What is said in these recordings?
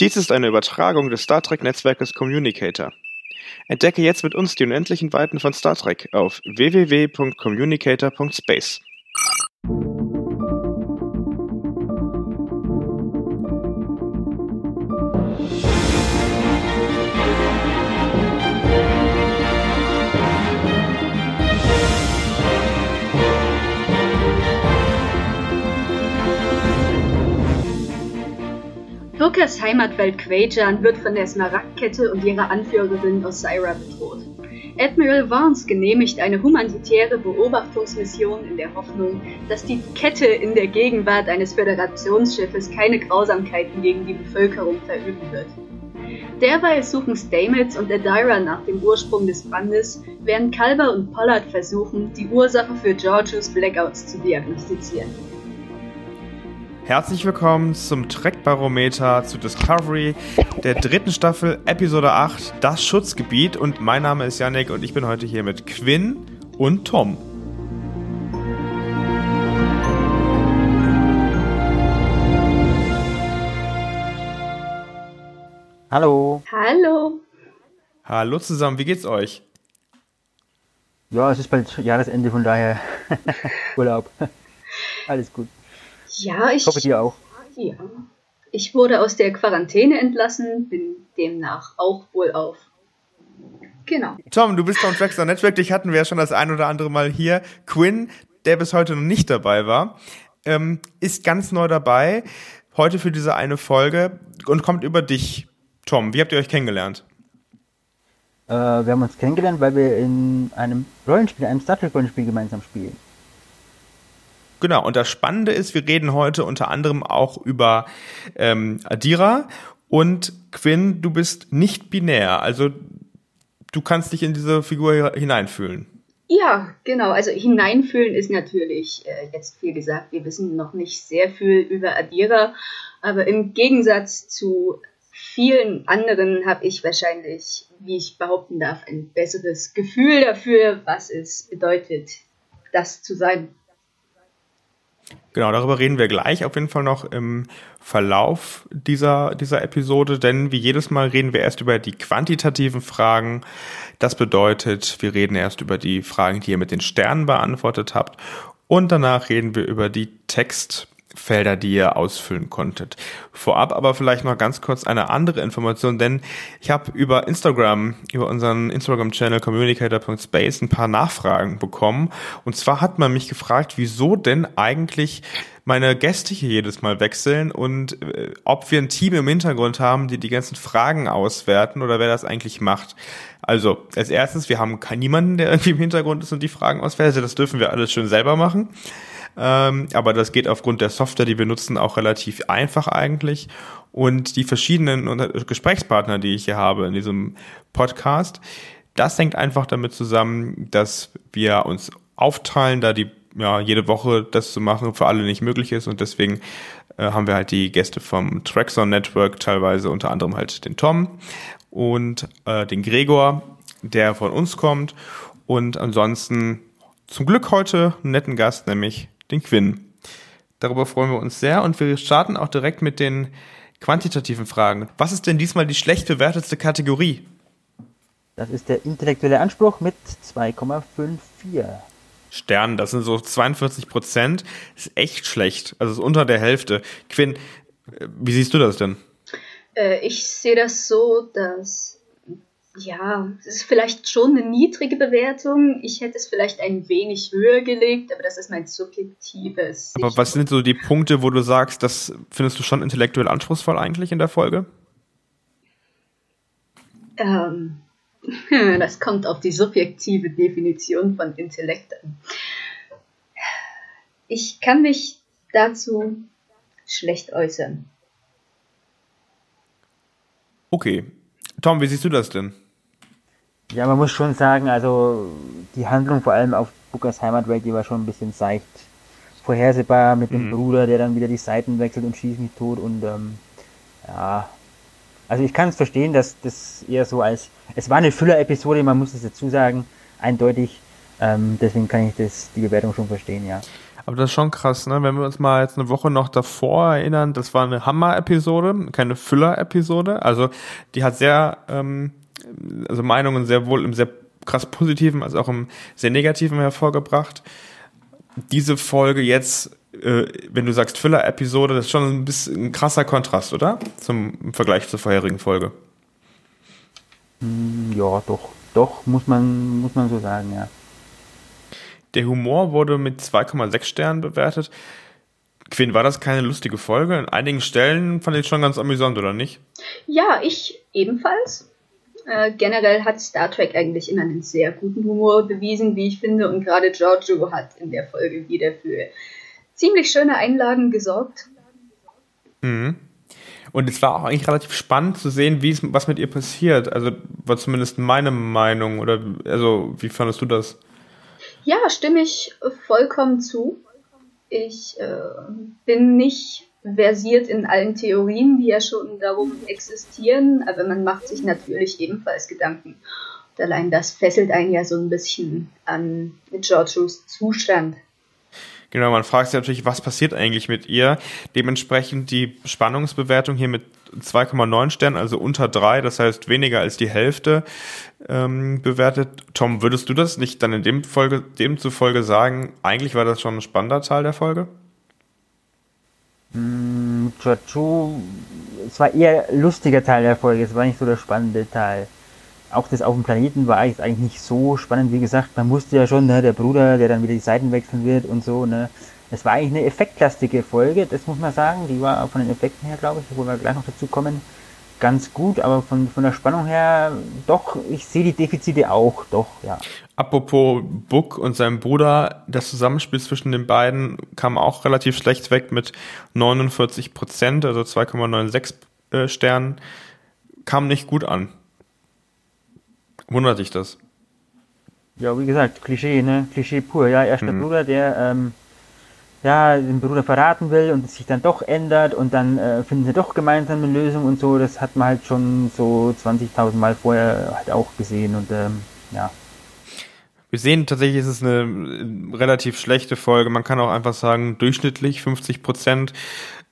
Dies ist eine Übertragung des Star Trek-Netzwerkes Communicator. Entdecke jetzt mit uns die unendlichen Weiten von Star Trek auf www.communicator.space. Booker Heimatwelt Quajan wird von der Smaragdkette und ihrer Anführerin Osira bedroht. Admiral Vance genehmigt eine humanitäre Beobachtungsmission in der Hoffnung, dass die Kette in der Gegenwart eines Föderationsschiffes keine Grausamkeiten gegen die Bevölkerung verüben wird. Derweil suchen Stamets und Adira nach dem Ursprung des Brandes, während Calver und Pollard versuchen, die Ursache für Georgios Blackouts zu diagnostizieren. Herzlich willkommen zum Trek-Barometer zu Discovery der dritten Staffel, Episode 8, das Schutzgebiet. Und mein Name ist Yannick und ich bin heute hier mit Quinn und Tom. Hallo. Hallo. Hallo zusammen, wie geht's euch? Ja, es ist bald Jahresende, von daher Urlaub. Alles gut. Ja, ich. Ich hoffe, dir auch. Ja. Ich wurde aus der Quarantäne entlassen, bin demnach auch wohl auf. Genau. Tom, du bist vom Trackstar Network, dich hatten wir ja schon das ein oder andere Mal hier. Quinn, der bis heute noch nicht dabei war, ähm, ist ganz neu dabei, heute für diese eine Folge und kommt über dich. Tom, wie habt ihr euch kennengelernt? Äh, wir haben uns kennengelernt, weil wir in einem Rollenspiel, einem Star Trek Rollenspiel gemeinsam spielen. Genau, und das Spannende ist, wir reden heute unter anderem auch über ähm, Adira und Quinn, du bist nicht binär, also du kannst dich in diese Figur hineinfühlen. Ja, genau. Also hineinfühlen ist natürlich äh, jetzt viel gesagt. Wir wissen noch nicht sehr viel über Adira, aber im Gegensatz zu vielen anderen habe ich wahrscheinlich, wie ich behaupten darf, ein besseres Gefühl dafür, was es bedeutet, das zu sein. Genau, darüber reden wir gleich auf jeden Fall noch im Verlauf dieser, dieser Episode, denn wie jedes Mal reden wir erst über die quantitativen Fragen. Das bedeutet, wir reden erst über die Fragen, die ihr mit den Sternen beantwortet habt und danach reden wir über die Text- Felder, die ihr ausfüllen konntet. Vorab aber vielleicht noch ganz kurz eine andere Information, denn ich habe über Instagram, über unseren Instagram-Channel communicator.space ein paar Nachfragen bekommen. Und zwar hat man mich gefragt, wieso denn eigentlich meine Gäste hier jedes Mal wechseln und äh, ob wir ein Team im Hintergrund haben, die die ganzen Fragen auswerten oder wer das eigentlich macht. Also, als erstes, wir haben niemanden, der irgendwie im Hintergrund ist und die Fragen auswertet. Das dürfen wir alles schön selber machen. Ähm, aber das geht aufgrund der Software, die wir nutzen, auch relativ einfach eigentlich. Und die verschiedenen Gesprächspartner, die ich hier habe in diesem Podcast, das hängt einfach damit zusammen, dass wir uns aufteilen, da die ja, jede Woche das zu machen für alle nicht möglich ist und deswegen äh, haben wir halt die Gäste vom Traxon Network teilweise, unter anderem halt den Tom und äh, den Gregor, der von uns kommt und ansonsten zum Glück heute einen netten Gast, nämlich den Quinn. Darüber freuen wir uns sehr und wir starten auch direkt mit den quantitativen Fragen. Was ist denn diesmal die schlecht bewertetste Kategorie? Das ist der intellektuelle Anspruch mit 2,54. Stern, das sind so 42 Prozent. Ist echt schlecht. Also ist unter der Hälfte. Quinn, äh, wie siehst du das denn? Äh, ich sehe das so, dass ja, es ist vielleicht schon eine niedrige Bewertung. Ich hätte es vielleicht ein wenig höher gelegt, aber das ist mein subjektives. Aber was sind so die Punkte, wo du sagst, das findest du schon intellektuell anspruchsvoll eigentlich in der Folge? Ähm, das kommt auf die subjektive Definition von Intellekt an. Ich kann mich dazu schlecht äußern. Okay. Tom, wie siehst du das denn? Ja, man muss schon sagen, also die Handlung vor allem auf Bookers Heimatwelt, die war schon ein bisschen seicht vorhersehbar mit dem mhm. Bruder, der dann wieder die Seiten wechselt und schießt mich tot und ähm, ja, also ich kann es verstehen, dass das eher so als, es war eine Füller-Episode, man muss es dazu sagen, eindeutig, ähm, deswegen kann ich das, die Bewertung schon verstehen, ja. Aber das ist schon krass, ne? Wenn wir uns mal jetzt eine Woche noch davor erinnern, das war eine Hammer-Episode, keine Füller-Episode. Also die hat sehr, ähm, also Meinungen sehr wohl im sehr krass positiven, als auch im sehr negativen hervorgebracht. Diese Folge jetzt, äh, wenn du sagst Füller-Episode, das ist schon ein bisschen ein krasser Kontrast, oder? Zum im Vergleich zur vorherigen Folge. Hm, ja, doch. Doch, muss man, muss man so sagen, ja. Der Humor wurde mit 2,6 Sternen bewertet. Quinn, war das keine lustige Folge? An einigen Stellen fand ich schon ganz amüsant, oder nicht? Ja, ich ebenfalls. Äh, generell hat Star Trek eigentlich immer einen sehr guten Humor bewiesen, wie ich finde, und gerade Giorgio hat in der Folge wieder für ziemlich schöne Einlagen gesorgt. Mhm. Und es war auch eigentlich relativ spannend zu sehen, wie es, was mit ihr passiert. Also war zumindest meine Meinung. Oder also wie fandest du das? Ja, stimme ich vollkommen zu. Ich äh, bin nicht versiert in allen Theorien, die ja schon darum existieren, aber man macht sich natürlich ebenfalls Gedanken. Und allein das fesselt einen ja so ein bisschen an Georgios Zustand. Genau, man fragt sich natürlich, was passiert eigentlich mit ihr? Dementsprechend die Spannungsbewertung hier mit 2,9 Sternen, also unter 3, das heißt weniger als die Hälfte ähm, bewertet. Tom, würdest du das nicht dann in dem Folge, demzufolge sagen, eigentlich war das schon ein spannender Teil der Folge? Mm, Giorgio, es war eher lustiger Teil der Folge, es war nicht so der spannende Teil. Auch das auf dem Planeten war eigentlich nicht so spannend, wie gesagt, man wusste ja schon, ne, der Bruder, der dann wieder die Seiten wechseln wird und so, ne. Es war eigentlich eine effektlastige Folge, das muss man sagen, die war von den Effekten her, glaube ich, wo wir gleich noch dazu kommen, ganz gut, aber von, von der Spannung her, doch, ich sehe die Defizite auch, doch, ja. Apropos Book und seinem Bruder, das Zusammenspiel zwischen den beiden kam auch relativ schlecht weg mit 49 Prozent, also 2,96 äh, Sternen. Kam nicht gut an. Wundert dich das? Ja, wie gesagt, Klischee, ne? Klischee pur. Ja, erst der mhm. Bruder, der ähm, ja, den Bruder verraten will und es sich dann doch ändert und dann äh, finden sie doch gemeinsam eine Lösung und so. Das hat man halt schon so 20.000 Mal vorher halt auch gesehen und ähm, ja. Wir sehen tatsächlich, ist es eine relativ schlechte Folge. Man kann auch einfach sagen, durchschnittlich 50 Prozent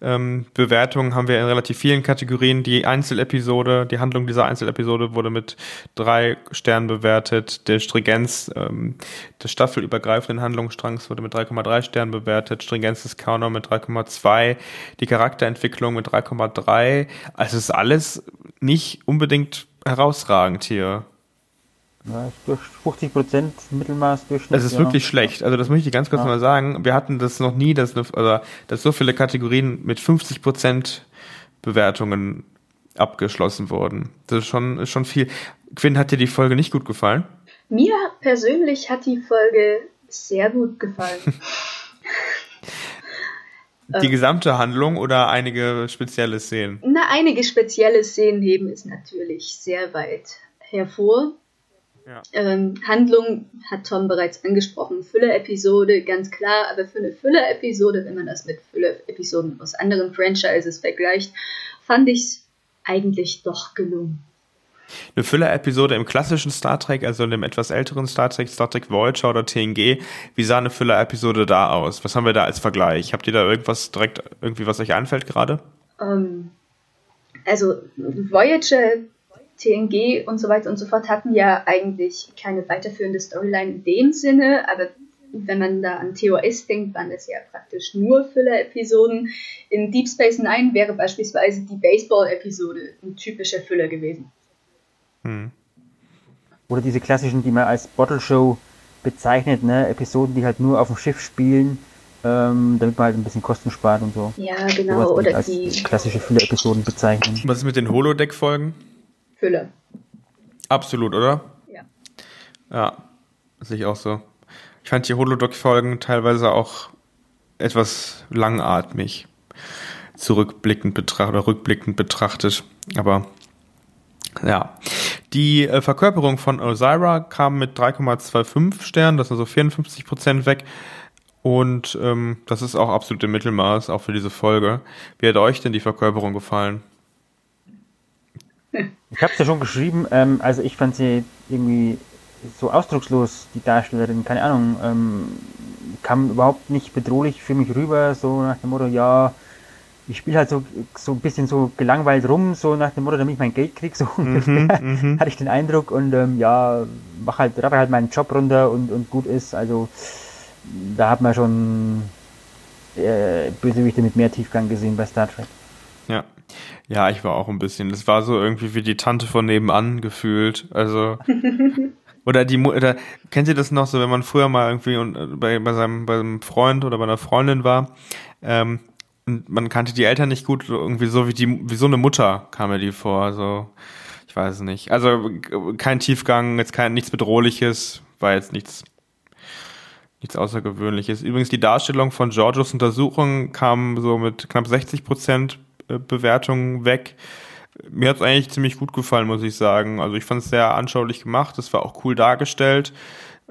ähm, Bewertungen haben wir in relativ vielen Kategorien. Die Einzelepisode, die Handlung dieser Einzelepisode wurde mit drei Sternen bewertet. Der Stringenz ähm, des staffelübergreifenden Handlungsstrangs wurde mit 3,3 Sternen bewertet. Stringenz des Counter mit 3,2. Die Charakterentwicklung mit 3,3. Also es ist alles nicht unbedingt herausragend hier. Ja, durch 50 Prozent Mittelmaß Durchschnitt. Das ist ja. wirklich schlecht. Also das möchte ich ganz kurz ja. mal sagen. Wir hatten das noch nie, dass, also, dass so viele Kategorien mit 50 Prozent Bewertungen abgeschlossen wurden. Das ist schon, ist schon viel. Quinn, hat dir die Folge nicht gut gefallen? Mir persönlich hat die Folge sehr gut gefallen. die gesamte Handlung oder einige spezielle Szenen? Na, einige spezielle Szenen heben es natürlich sehr weit hervor. Ja. Ähm, Handlung hat Tom bereits angesprochen. Füller-Episode, ganz klar, aber für eine Füller-Episode, wenn man das mit Füller-Episoden aus anderen Franchises vergleicht, fand ich es eigentlich doch gelungen. Eine Füller-Episode im klassischen Star Trek, also in dem etwas älteren Star Trek, Star Trek Voyager oder TNG, wie sah eine Füller-Episode da aus? Was haben wir da als Vergleich? Habt ihr da irgendwas direkt, irgendwie, was euch einfällt gerade? Um, ähm, also Voyager TNG und so weiter und so fort hatten ja eigentlich keine weiterführende Storyline in dem Sinne, aber wenn man da an TOS denkt, waren das ja praktisch nur Füller-Episoden. In Deep Space Nine wäre beispielsweise die Baseball-Episode ein typischer Füller gewesen. Hm. Oder diese klassischen, die man als Bottle Show bezeichnet, ne? Episoden, die halt nur auf dem Schiff spielen, ähm, damit man halt ein bisschen Kosten spart und so. Ja, genau. Oder die klassische Füller-Episoden bezeichnen. Was ist mit den Holodeck-Folgen? Fülle. Absolut, oder? Ja. Ja, sehe ich auch so. Ich fand die Holodoc-Folgen teilweise auch etwas langatmig zurückblickend betrachtet oder rückblickend betrachtet. Aber ja. Die äh, Verkörperung von Osira kam mit 3,25 Sternen, das ist also 54 Prozent weg. Und ähm, das ist auch absolut im Mittelmaß, auch für diese Folge. Wie hat euch denn die Verkörperung gefallen? Ich habe es ja schon geschrieben, ähm, also ich fand sie irgendwie so ausdruckslos, die Darstellerin, keine Ahnung. Ähm, kam überhaupt nicht bedrohlich für mich rüber, so nach dem Motto, ja, ich spiele halt so, so ein bisschen so gelangweilt rum, so nach dem Motto, damit ich mein Geld kriege, so mhm, ungefähr, mhm. hatte ich den Eindruck und ähm, ja, mach halt, rappe halt meinen Job runter und, und gut ist, also da hat man schon äh, Bösewichte mit mehr Tiefgang gesehen bei Star Trek. Ja. Ich war auch ein bisschen. Das war so irgendwie wie die Tante von nebenan gefühlt. Also. oder die oder kennt ihr das noch so, wenn man früher mal irgendwie äh, bei, bei seinem, bei seinem Freund oder bei einer Freundin war, ähm, und man kannte die Eltern nicht gut, irgendwie so wie die, wie so eine Mutter kam mir die vor, so, ich weiß es nicht. Also kein Tiefgang, jetzt kein nichts Bedrohliches, war jetzt nichts, nichts Außergewöhnliches. Übrigens die Darstellung von Georgios Untersuchung kam so mit knapp 60 Prozent äh, Bewertung weg. Mir hat es eigentlich ziemlich gut gefallen, muss ich sagen. Also ich fand es sehr anschaulich gemacht, es war auch cool dargestellt.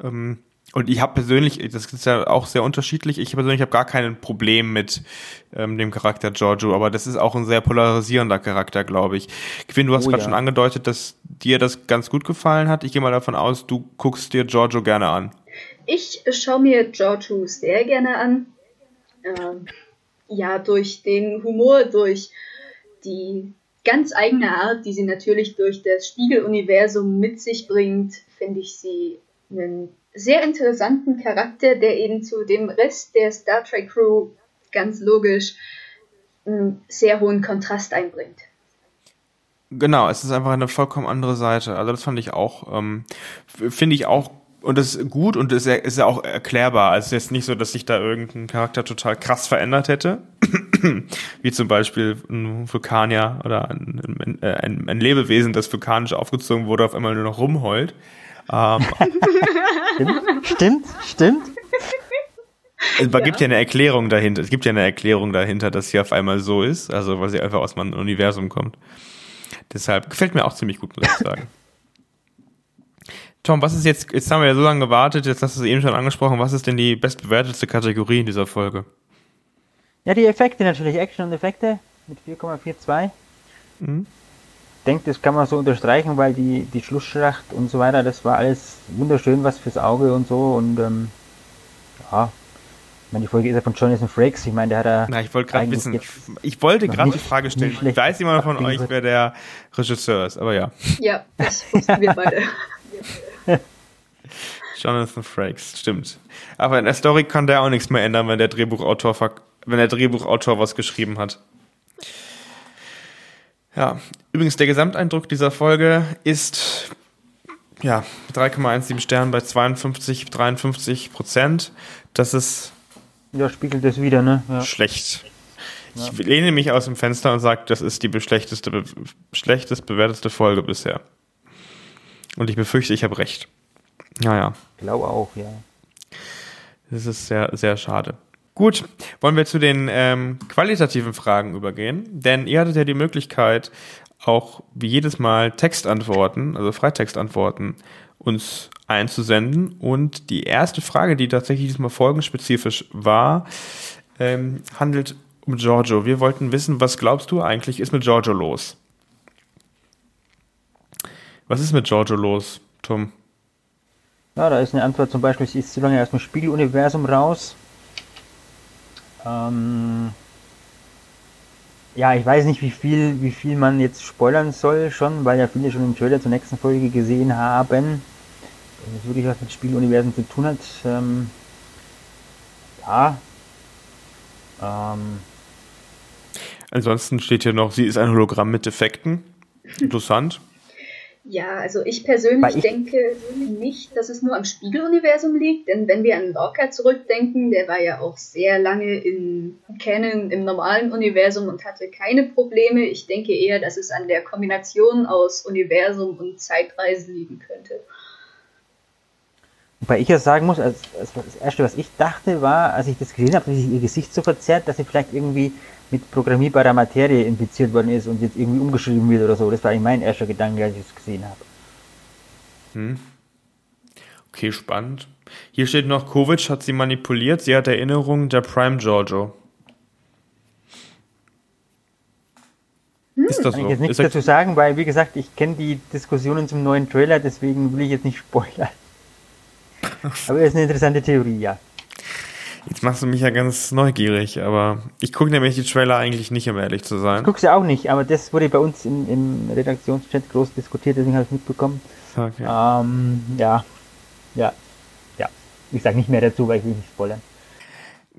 Ähm, und ich habe persönlich, das ist ja auch sehr unterschiedlich, ich persönlich habe gar kein Problem mit ähm, dem Charakter Giorgio, aber das ist auch ein sehr polarisierender Charakter, glaube ich. Quinn, du hast oh, gerade ja. schon angedeutet, dass dir das ganz gut gefallen hat. Ich gehe mal davon aus, du guckst dir Giorgio gerne an. Ich schaue mir Giorgio sehr gerne an. Ähm, ja, durch den Humor, durch die ganz eigene Art, die sie natürlich durch das Spiegeluniversum mit sich bringt, finde ich sie einen sehr interessanten Charakter, der eben zu dem Rest der Star Trek Crew ganz logisch einen sehr hohen Kontrast einbringt. Genau, es ist einfach eine vollkommen andere Seite. Also das fand ich auch, ähm, finde ich auch, und das ist gut und ist ja, ist ja auch erklärbar. Also es ist jetzt nicht so, dass sich da irgendein Charakter total krass verändert hätte. Wie zum Beispiel ein Vulkanier oder ein, ein, ein Lebewesen, das vulkanisch aufgezogen wurde, auf einmal nur noch rumheult. Ähm, stimmt, stimmt, stimmt. Es ja. gibt ja eine Erklärung dahinter. Es gibt ja eine Erklärung dahinter, dass sie auf einmal so ist, also weil sie einfach aus meinem Universum kommt. Deshalb gefällt mir auch ziemlich gut, muss ich sagen. Tom, was ist jetzt, jetzt haben wir ja so lange gewartet, jetzt hast du es eben schon angesprochen, was ist denn die bestbewertete Kategorie in dieser Folge? Ja, die Effekte natürlich, Action und Effekte mit 4,42. Mhm denke, das kann man so unterstreichen, weil die, die Schlussschlacht und so weiter, das war alles wunderschön, was fürs Auge und so. Und ähm, ja, ich meine, die Folge ist ja von Jonathan Frakes. Ich meine, der hat da. Na, ich wollte gerade wissen, ich wollte gerade die Frage stellen. Weiß jemand von euch, wer der Regisseur ist, aber ja. Ja, das wussten wir beide. Jonathan Frakes, stimmt. Aber in der Story kann der auch nichts mehr ändern, wenn der Drehbuchautor, wenn der Drehbuchautor was geschrieben hat. Ja, übrigens der Gesamteindruck dieser Folge ist ja 3,17 Sterne bei 52, 53 Prozent. Das ist ja spiegelt das wieder, ne? Ja. Schlecht. Ja. Ich lehne mich aus dem Fenster und sage, das ist die schlechteste, schlechtest bewertete Folge bisher. Und ich befürchte, ich habe recht. Naja. Ich glaube auch, ja. Das ist sehr, sehr schade. Gut, wollen wir zu den ähm, qualitativen Fragen übergehen? Denn ihr hattet ja die Möglichkeit, auch wie jedes Mal Textantworten, also Freitextantworten, uns einzusenden. Und die erste Frage, die tatsächlich diesmal folgenspezifisch war, ähm, handelt um Giorgio. Wir wollten wissen, was glaubst du eigentlich ist mit Giorgio los? Was ist mit Giorgio los, Tom? Ja, da ist eine Antwort zum Beispiel, sie ist zu lange aus dem Spiegeluniversum raus. Ähm, ja, ich weiß nicht, wie viel, wie viel man jetzt spoilern soll schon, weil ja viele schon im Trailer zur nächsten Folge gesehen haben. Das wirklich was mit Spieluniversen zu tun hat. Ähm, ja. Ähm, Ansonsten steht hier noch, sie ist ein Hologramm mit Defekten. Interessant. Ja, also ich persönlich ich denke nicht, dass es nur am Spiegeluniversum liegt, denn wenn wir an Lorca zurückdenken, der war ja auch sehr lange in Canon im normalen Universum und hatte keine Probleme. Ich denke eher, dass es an der Kombination aus Universum und Zeitreise liegen könnte. Wobei ich ja sagen muss, als, als das erste, was ich dachte, war, als ich das gesehen habe, dass sich ihr Gesicht so verzerrt, dass sie vielleicht irgendwie mit programmierbarer Materie infiziert worden ist und jetzt irgendwie umgeschrieben wird oder so. Das war eigentlich mein erster Gedanke, als ich es gesehen habe. Hm. Okay, spannend. Hier steht noch, Kovic hat sie manipuliert. Sie hat Erinnerungen der Prime Giorgio. Hm. Ist das so? Ich jetzt nichts dazu sagen, weil, wie gesagt, ich kenne die Diskussionen zum neuen Trailer, deswegen will ich jetzt nicht spoilern. Aber es ist eine interessante Theorie, ja. Jetzt machst du mich ja ganz neugierig, aber ich gucke nämlich die Trailer eigentlich nicht, um ehrlich zu sein. Ich gucke sie auch nicht, aber das wurde bei uns im, im Redaktionschat groß diskutiert, deswegen habe ich mitbekommen. Okay. Ähm, ja, ja, ja. Ich sage nicht mehr dazu, weil ich will nicht spoilern.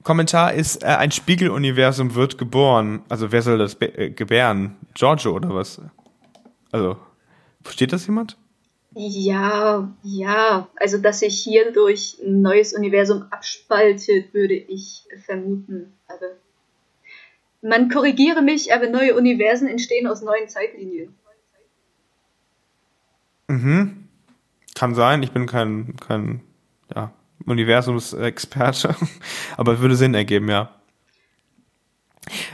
Kommentar ist, äh, ein Spiegeluniversum wird geboren. Also wer soll das äh, gebären? Giorgio oder was? Also, versteht das jemand? Ja, ja. Also, dass sich hier durch ein neues Universum abspaltet, würde ich vermuten. Also, man korrigiere mich, aber neue Universen entstehen aus neuen Zeitlinien. Mhm. Kann sein. Ich bin kein, kein ja, Universumsexperte, aber würde Sinn ergeben, ja.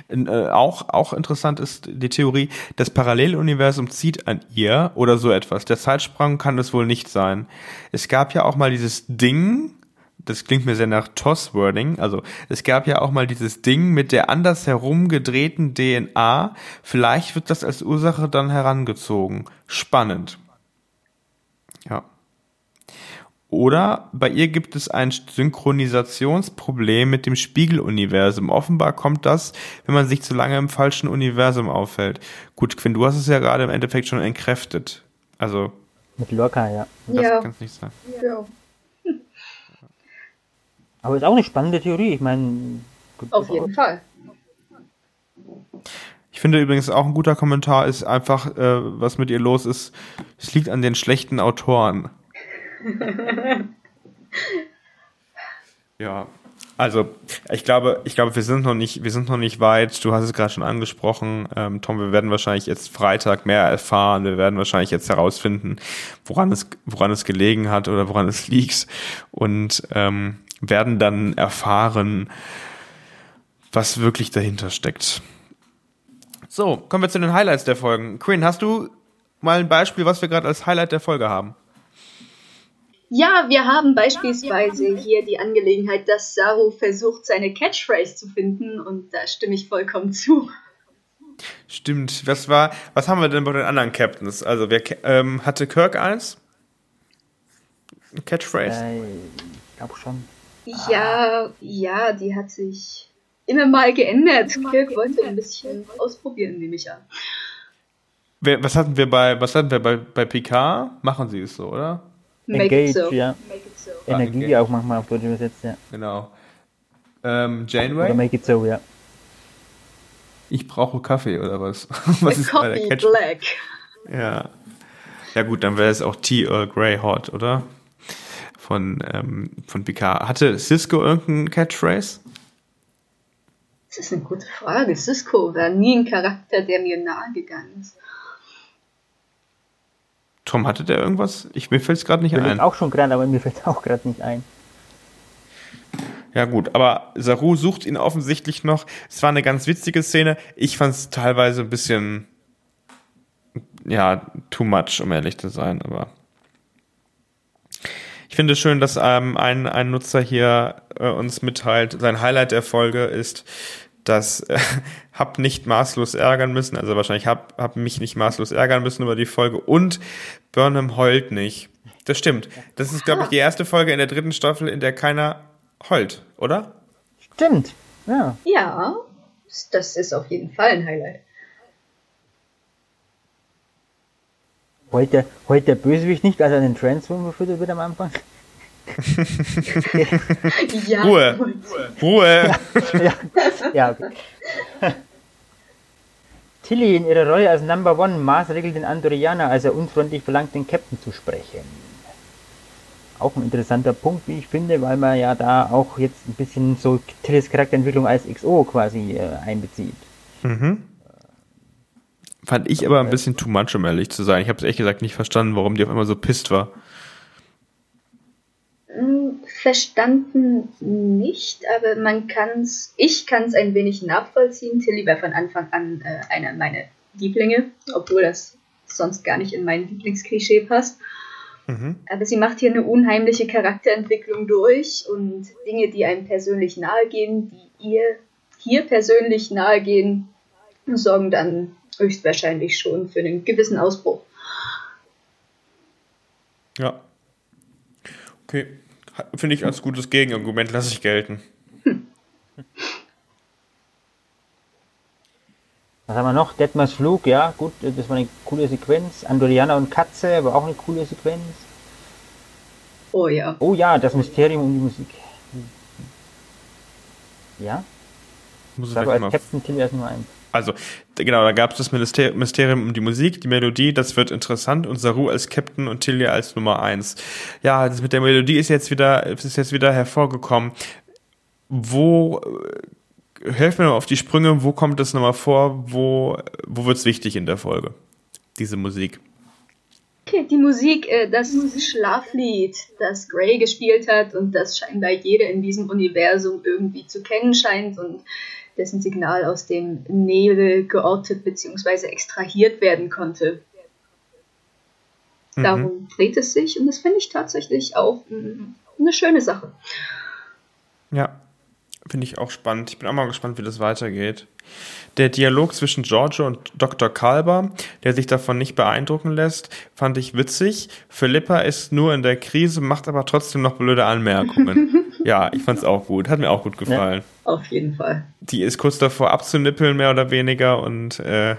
Äh, auch, auch interessant ist die Theorie, das Paralleluniversum zieht an ihr oder so etwas. Der Zeitsprung kann es wohl nicht sein. Es gab ja auch mal dieses Ding, das klingt mir sehr nach Toss-Wording, also es gab ja auch mal dieses Ding mit der andersherum gedrehten DNA. Vielleicht wird das als Ursache dann herangezogen. Spannend. Ja. Oder bei ihr gibt es ein Synchronisationsproblem mit dem Spiegeluniversum. Offenbar kommt das, wenn man sich zu lange im falschen Universum aufhält. Gut, Quinn, du hast es ja gerade im Endeffekt schon entkräftet. Also. Mit Lorca, ja. Das ja. kann es nicht sein. Ja. Aber ist auch eine spannende Theorie. Ich meine. Auf jeden Fall. Ich finde übrigens auch ein guter Kommentar ist einfach, äh, was mit ihr los ist. Es liegt an den schlechten Autoren. Ja, also ich glaube, ich glaube, wir sind noch nicht, wir sind noch nicht weit. Du hast es gerade schon angesprochen, ähm, Tom. Wir werden wahrscheinlich jetzt Freitag mehr erfahren. Wir werden wahrscheinlich jetzt herausfinden, woran es, woran es gelegen hat oder woran es liegt und ähm, werden dann erfahren, was wirklich dahinter steckt. So, kommen wir zu den Highlights der Folgen. Quinn, hast du mal ein Beispiel, was wir gerade als Highlight der Folge haben? Ja, wir haben beispielsweise hier die Angelegenheit, dass Saru versucht, seine Catchphrase zu finden und da stimme ich vollkommen zu. Stimmt. Was war, was haben wir denn bei den anderen Captains? Also wer ähm, hatte Kirk eins? Catchphrase? Äh, ich glaube schon. Ja, ja, die hat sich immer mal geändert. Kirk wollte ein bisschen ausprobieren, nehme ich an. Was hatten wir bei, was hatten wir bei, bei Picard? Machen sie es so, oder? Engage, so. ja. So. Energie ah, auch manchmal auf Deutsch übersetzt, ja. Genau. Ähm, Janeway? Oder Make It So, ja. Ich brauche Kaffee oder was? was ist Coffee der Catch Black. Ja. Ja gut, dann wäre es auch Tea Earl Grey Hot, oder? Von, ähm, von Picard. Hatte Cisco irgendeinen Catchphrase? Das ist eine gute Frage. Cisco war nie ein Charakter, der mir nahe gegangen ist. Tom, hatte der irgendwas? Ich, mir fällt es gerade nicht ich ein. auch schon gerade, aber mir fällt auch gerade nicht ein. Ja gut, aber Saru sucht ihn offensichtlich noch. Es war eine ganz witzige Szene. Ich fand es teilweise ein bisschen, ja, too much, um ehrlich zu sein. Aber ich finde es schön, dass ähm, ein, ein Nutzer hier äh, uns mitteilt, sein Highlight der Folge ist, dass äh, hab nicht maßlos ärgern müssen, also wahrscheinlich hab, hab mich nicht maßlos ärgern müssen über die Folge und Burnham heult nicht. Das stimmt. Das ist, glaube ich, die erste Folge in der dritten Staffel, in der keiner heult, oder? Stimmt, ja. Ja, das ist auf jeden Fall ein Highlight. Heult der, heult der Bösewicht nicht, als er den Transform gefüttert wird am Anfang? Ja. Ruhe. Ruhe. ja, ja okay. Tilly in ihrer Rolle als Number One maßregelt den Andorianer, als er unfreundlich verlangt, den Captain zu sprechen. Auch ein interessanter Punkt, wie ich finde, weil man ja da auch jetzt ein bisschen so Tillys Charakterentwicklung als XO quasi äh, einbezieht. Mhm. Fand ich aber ein bisschen too much, um ehrlich zu sein. Ich habe es ehrlich gesagt nicht verstanden, warum die auf einmal so pisst war. Verstanden nicht, aber man kann es, ich kann es ein wenig nachvollziehen. Tilly war von Anfang an äh, einer meiner Lieblinge, obwohl das sonst gar nicht in mein Lieblingsklischee passt. Mhm. Aber sie macht hier eine unheimliche Charakterentwicklung durch und Dinge, die einem persönlich nahe gehen, die ihr hier persönlich nahe gehen, sorgen dann höchstwahrscheinlich schon für einen gewissen Ausbruch. Ja. Okay. Finde ich als gutes Gegenargument, lasse ich gelten. Hm. Was haben wir noch? Detmers Flug, ja, gut, das war eine coole Sequenz. Andoriana und Katze war auch eine coole Sequenz. Oh ja. Oh ja, das Mysterium um die Musik. Hm. Ja? Muss ich Sag als Captain Till erstmal ein. Also, genau, da gab es das Mysterium um die Musik, die Melodie, das wird interessant und Saru als Captain und Tilly als Nummer eins. Ja, das mit der Melodie ist jetzt wieder, ist jetzt wieder hervorgekommen. Wo, äh, helf mir mal auf die Sprünge, wo kommt das nochmal vor, wo, wo wird's wichtig in der Folge? Diese Musik. Okay, die Musik, äh, das Schlaflied, das Gray gespielt hat und das scheinbar jeder in diesem Universum irgendwie zu kennen scheint und dessen Signal aus dem Nebel geortet bzw. extrahiert werden konnte. Mhm. Darum dreht es sich und das finde ich tatsächlich auch eine schöne Sache. Ja, finde ich auch spannend. Ich bin auch mal gespannt, wie das weitergeht. Der Dialog zwischen Giorgio und Dr. Kalber, der sich davon nicht beeindrucken lässt, fand ich witzig. Philippa ist nur in der Krise, macht aber trotzdem noch blöde Anmerkungen. ja, ich fand's auch gut. Hat mir auch gut gefallen. Auf jeden Fall. Die ist kurz davor abzunippeln, mehr oder weniger, und äh,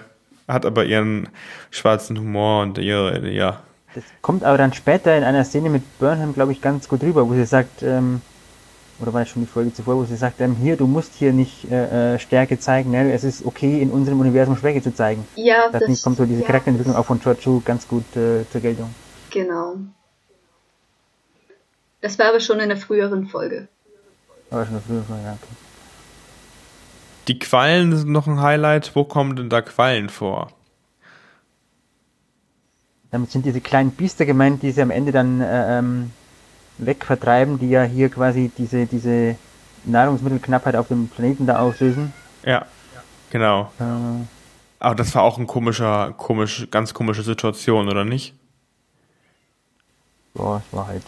hat aber ihren schwarzen Humor und ihre, ja. Das kommt aber dann später in einer Szene mit Burnham, glaube ich, ganz gut rüber, wo sie sagt, ähm, oder war das schon die Folge zuvor, wo sie sagt, ähm, hier, du musst hier nicht äh, äh, Stärke zeigen, ne? es ist okay, in unserem Universum Schwäche zu zeigen. Ja, Da finde ich, kommt so diese ja, Charakterentwicklung auch von Giorgio ganz gut äh, zur Geltung. Genau. Das war aber schon in der früheren Folge. Aber schon früher, ja, okay. Die Quallen sind noch ein Highlight. Wo kommen denn da Quallen vor? Damit sind diese kleinen Biester gemeint, die sie am Ende dann äh, ähm, wegvertreiben, die ja hier quasi diese, diese Nahrungsmittelknappheit auf dem Planeten da auslösen. Ja, genau. Äh, Aber das war auch ein komischer, komisch, ganz komische Situation, oder nicht? boah, es war halt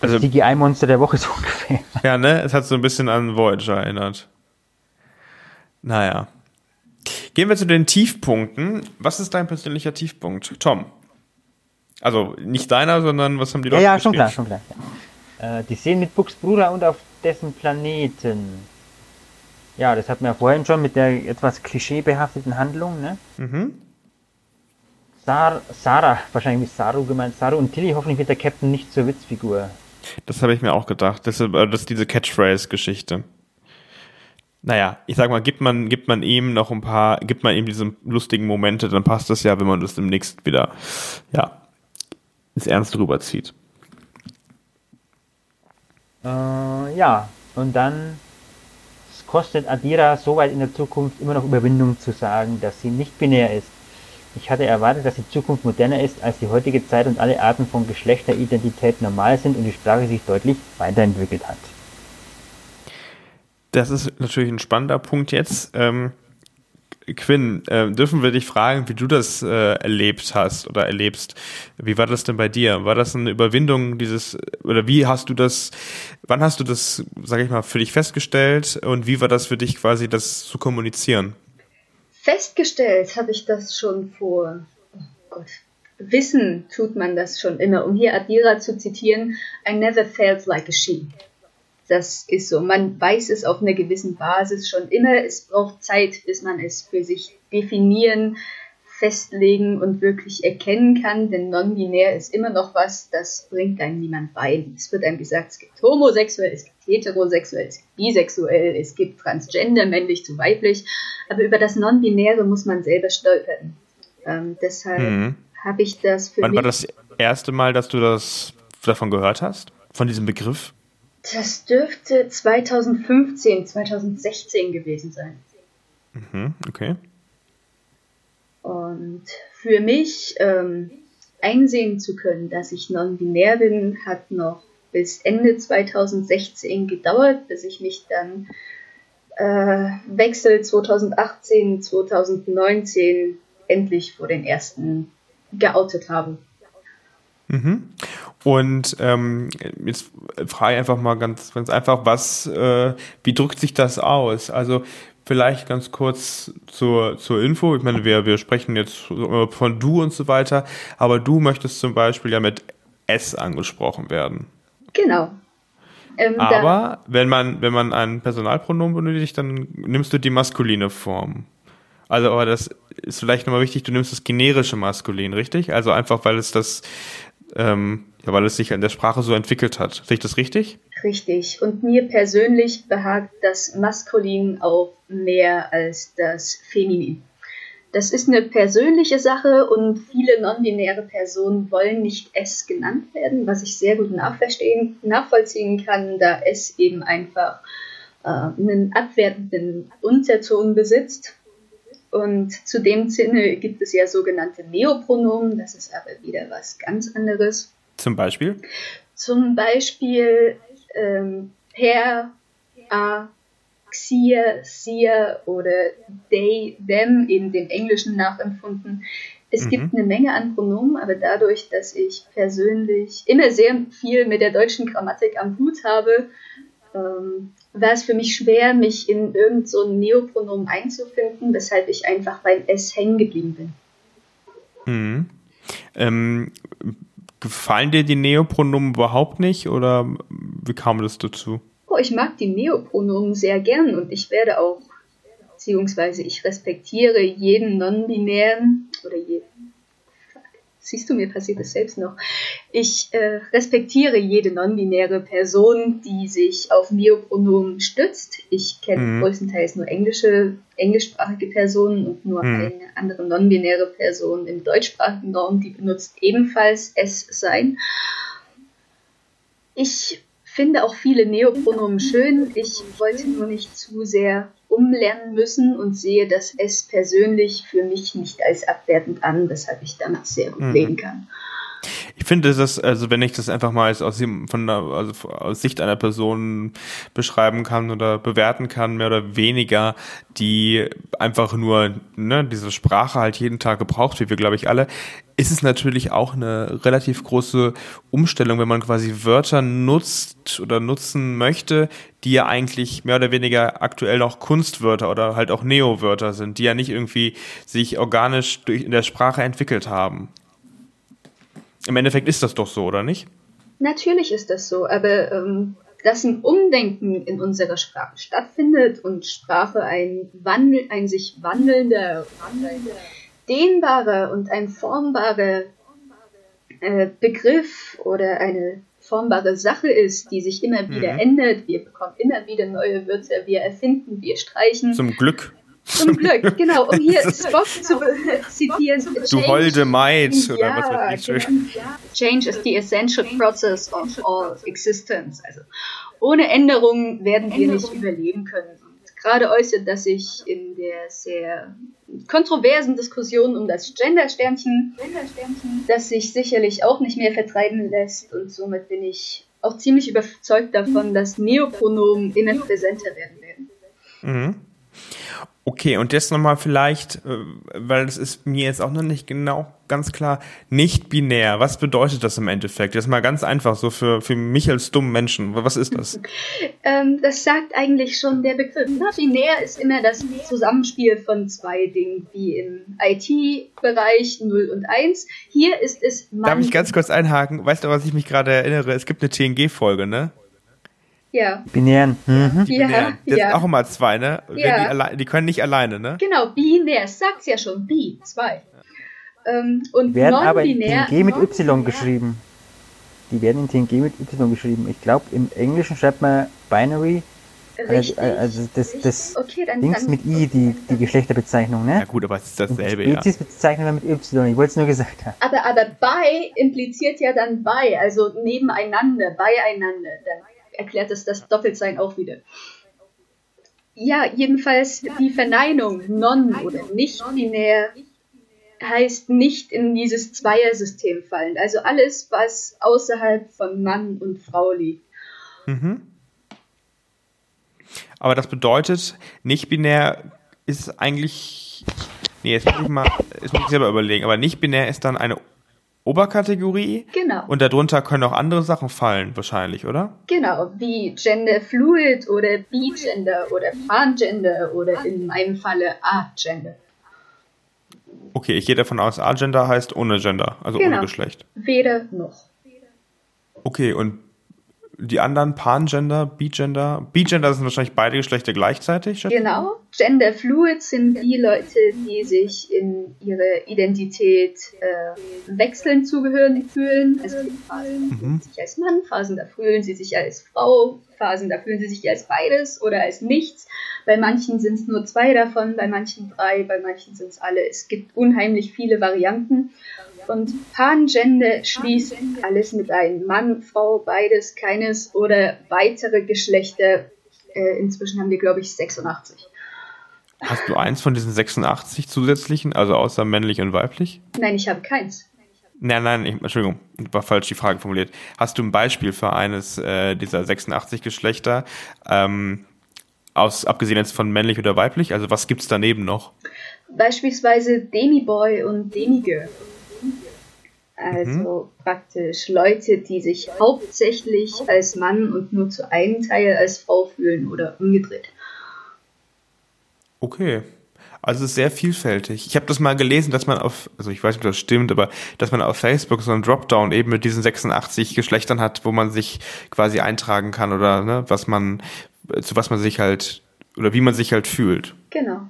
Also, das CGI-Monster der Woche so ungefähr. ja, ne? Es hat so ein bisschen an Voyager erinnert. Naja. Gehen wir zu den Tiefpunkten. Was ist dein persönlicher Tiefpunkt, Tom? Also nicht deiner, sondern was haben die Ja, Leute ja, schon geschrieben? klar, schon klar. Ja. Äh, die Szenen mit Bucks Bruder und auf dessen Planeten. Ja, das hatten wir ja vorhin schon mit der etwas klischeebehafteten Handlung, ne? Mhm. Sar Sarah, wahrscheinlich mit Saru gemeint. Saru und Tilly, hoffentlich wird der Captain nicht zur Witzfigur. Das habe ich mir auch gedacht. Das äh, das ist diese Catchphrase-Geschichte. Naja, ich sag mal, gibt man, gibt man ihm noch ein paar, gibt man ihm diese lustigen Momente, dann passt das ja, wenn man das demnächst wieder, ja, ins Ernst rüberzieht. Äh, ja, und dann es kostet Adira so weit in der Zukunft immer noch Überwindung zu sagen, dass sie nicht binär ist. Ich hatte erwartet, dass die Zukunft moderner ist als die heutige Zeit und alle Arten von Geschlechteridentität normal sind und die Sprache sich deutlich weiterentwickelt hat. Das ist natürlich ein spannender Punkt jetzt. Ähm, Quinn, äh, dürfen wir dich fragen, wie du das äh, erlebt hast oder erlebst? Wie war das denn bei dir? War das eine Überwindung dieses oder wie hast du das? Wann hast du das, sage ich mal, für dich festgestellt und wie war das für dich quasi, das zu kommunizieren? Festgestellt habe ich das schon vor. Oh Gott. Wissen tut man das schon immer. Um hier Adira zu zitieren, I never felt like a she. Das ist so. Man weiß es auf einer gewissen Basis schon immer. Es braucht Zeit, bis man es für sich definieren, festlegen und wirklich erkennen kann. Denn non-binär ist immer noch was, das bringt einem niemand bei. Es wird einem gesagt, es gibt homosexuell, es gibt heterosexuell, es gibt bisexuell, es gibt transgender, männlich zu weiblich. Aber über das Non-Binäre muss man selber stolpern. Ähm, deshalb Mhm. habe ich das für Wann mich. war das erste Mal, dass du das davon gehört hast? Von diesem Begriff? Das dürfte 2015, 2016 gewesen sein. Mhm, okay. Und für mich ähm, einsehen zu können, dass ich non-binär bin, hat noch bis Ende 2016 gedauert, bis ich mich dann äh, Wechsel 2018, 2019 endlich vor den ersten geoutet habe. Mhm. Und ähm, jetzt frage ich einfach mal ganz, ganz einfach, was, äh, wie drückt sich das aus? Also vielleicht ganz kurz zur, zur Info. Ich meine, wir, wir sprechen jetzt äh, von du und so weiter, aber du möchtest zum Beispiel ja mit S angesprochen werden. Genau. Ähm, Aber wenn man, wenn man ein Personalpronomen benötigt, dann nimmst du die maskuline Form. Also, aber das ist vielleicht nochmal wichtig, du nimmst das generische Maskulin, richtig? Also einfach, weil es das, ähm, ja, weil es sich in der Sprache so entwickelt hat. Sehe ich das richtig? Richtig. Und mir persönlich behagt das Maskulin auch mehr als das Feminin. Das ist eine persönliche Sache und viele non-binäre Personen wollen nicht S genannt werden, was ich sehr gut nachvollziehen kann, da S eben einfach äh, einen abwertenden Unterton besitzt. Und zu dem Sinne gibt es ja sogenannte Neopronomen, das ist aber wieder was ganz anderes. Zum Beispiel? Zum Beispiel ähm, per, a, xir, sir oder they, them, eben dem Englischen nachempfunden. Es mhm. gibt eine Menge an Pronomen, aber dadurch, dass ich persönlich immer sehr viel mit der deutschen Grammatik am Hut habe, ähm, war es für mich schwer, mich in irgendein so Neopronomen einzufinden, weshalb ich einfach beim S hängen geblieben bin. Mhm. Ähm, gefallen dir die Neopronomen überhaupt nicht oder wie kam das dazu? Oh, ich mag die Neopronomen sehr gern und ich werde auch, beziehungsweise ich respektiere jeden non-binären oder jeden siehst du, mir passiert es selbst noch. Ich äh, respektiere jede non-binäre Person, die sich auf Neopronomen stützt. Ich kenne mhm. größtenteils nur englische, englischsprachige Personen und nur mhm. eine andere non-binäre Person im deutschsprachigen Raum, die benutzt ebenfalls es sein. Ich finde auch viele Neopronomen schön. Ich wollte nur nicht zu sehr umlernen müssen und sehe das S persönlich für mich nicht als abwertend an, weshalb ich damit sehr gut mhm. leben kann. Ich finde das, also wenn ich das einfach mal aus, von der, also aus Sicht einer Person beschreiben kann oder bewerten kann, mehr oder weniger, die einfach nur ne, diese Sprache halt jeden Tag gebraucht, wie wir glaube ich alle, ist es natürlich auch eine relativ große Umstellung, wenn man quasi Wörter nutzt oder nutzen möchte, die ja eigentlich mehr oder weniger aktuell noch Kunstwörter oder halt auch Neo-Wörter sind, die ja nicht irgendwie sich organisch durch in der Sprache entwickelt haben. Im Endeffekt ist das doch so, oder nicht? Natürlich ist das so, aber ähm, dass ein Umdenken in unserer Sprache stattfindet und Sprache ein, Wandel, ein sich wandelnder, wandelnder dehnbarer und ein formbarer äh, Begriff oder eine formbare Sache ist, die sich immer wieder mhm. ändert. Wir bekommen immer wieder neue Wörter, wir erfinden, wir streichen. Zum Glück. Zum Glück, genau, um hier Spock zu zitieren. Du holde Maid, oder ja, was weiß ich. Genau. Change is the essential process of all existence. Also, ohne Änderungen werden wir nicht überleben können. Und gerade äußert das sich in der sehr kontroversen Diskussion um das Gender-Sternchen, das sich sicherlich auch nicht mehr vertreiben lässt. Und somit bin ich auch ziemlich überzeugt davon, dass Neopronomen immer präsenter werden werden. Mhm. Okay, und jetzt nochmal vielleicht, äh, weil das ist mir jetzt auch noch nicht genau ganz klar, nicht binär. Was bedeutet das im Endeffekt? Jetzt mal ganz einfach, so für, für mich als dummen Menschen. Was ist das? ähm, das sagt eigentlich schon der Begriff. Ne? Binär ist immer das Zusammenspiel von zwei Dingen, wie im IT-Bereich 0 und 1. Hier ist es Mann. Darf ich ganz kurz einhaken? Weißt du, was ich mich gerade erinnere? Es gibt eine TNG-Folge, ne? Ja. Binären. Mhm. Ja, binären. Das ja. sind auch immer zwei, ne? Ja. Die, die, können nicht alleine, ne? Genau, binär, sagt's ja schon, bi, zwei. Ähm, und werden aber in TNG mit Y geschrieben. Die werden in TNG mit Y geschrieben. Ich glaube, im Englischen schreibt man Binary. Also, Richtig. Also, also das, das okay, dann, Dings dann, mit I, die, die Geschlechterbezeichnung, ne? Ja gut, aber es ist dasselbe, ja. Spezies bezeichnen wir mit Y, ich wollte es nur gesagt haben. Aber, aber bei impliziert ja dann bei, also nebeneinander, beieinander. Dann erklärt es das Doppeltsein auch wieder. Ja, jedenfalls die Verneinung non oder nicht binär heißt nicht in dieses Zweiersystem fallen. Also alles, was außerhalb von Mann und Frau liegt. Mhm. Aber das bedeutet, nicht binär ist eigentlich. Nee, jetzt muss ich mal, jetzt muss ich selber überlegen, aber nicht binär ist dann eine Oberkategorie. Genau. Und darunter können auch andere Sachen fallen, wahrscheinlich, oder? Genau, wie Gender Fluid oder Bigender oder Pangender oder in meinem Falle Agender. Okay, ich gehe davon aus, Agender heißt ohne Gender, also genau. ohne Geschlecht. Weder noch. Okay, und die anderen Pangender, Bigender. Bigender sind wahrscheinlich beide Geschlechter gleichzeitig. Genau. Genderfluid sind die Leute, die sich in ihre Identität äh, wechselnd zugehörig fühlen. Also Phasen, da fühlen sie sich als Mann, Phasen, da fühlen sie sich als Frau, Phasen, da fühlen sie sich als beides oder als nichts. Bei manchen sind es nur zwei davon, bei manchen drei, bei manchen sind es alle. Es gibt unheimlich viele Varianten. Und Pangender schließt alles mit ein. Mann, Frau, beides, keines oder weitere Geschlechter. Äh, inzwischen haben wir, glaube ich, 86. Hast du eins von diesen 86 zusätzlichen, also außer männlich und weiblich? Nein, ich habe keins. Nein, nein, ich, Entschuldigung, war falsch die Frage formuliert. Hast du ein Beispiel für eines äh, dieser 86 Geschlechter, ähm, aus, abgesehen jetzt von männlich oder weiblich? Also was gibt es daneben noch? Beispielsweise Demi-Boy und Demi-Girl. Also mhm. praktisch Leute, die sich hauptsächlich als Mann und nur zu einem Teil als Frau fühlen oder umgedreht. Okay. Also sehr vielfältig. Ich habe das mal gelesen, dass man auf, also ich weiß nicht, ob das stimmt, aber dass man auf Facebook so einen Dropdown eben mit diesen 86 Geschlechtern hat, wo man sich quasi eintragen kann oder ne, was man, zu was man sich halt oder wie man sich halt fühlt. Genau.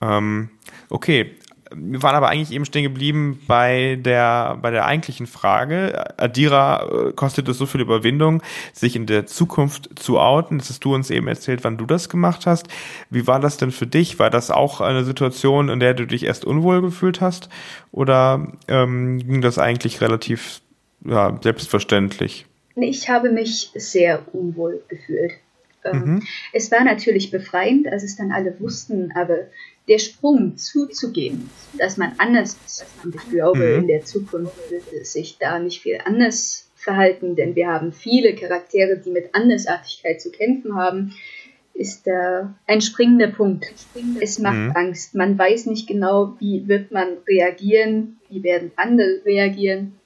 Ähm, okay, wir waren aber eigentlich eben stehen geblieben bei der, bei der eigentlichen Frage. Adira äh, kostet es so viel Überwindung, sich in der Zukunft zu outen. Das hast du uns eben erzählt, wann du das gemacht hast. Wie war das denn für dich? War das auch eine Situation, in der du dich erst unwohl gefühlt hast? Oder ähm, ging das eigentlich relativ ja, selbstverständlich? Ich habe mich sehr unwohl gefühlt. Ähm, mhm. Es war natürlich befreiend, als es dann alle wussten, aber der Sprung zuzugehen, dass man anders ist. Und ich glaube, mhm. in der Zukunft wird es sich da nicht viel anders verhalten, denn wir haben viele Charaktere, die mit Andersartigkeit zu kämpfen haben, ist da ein springender Punkt. Es macht mhm. Angst. Man weiß nicht genau, wie wird man reagieren, wie werden andere reagieren.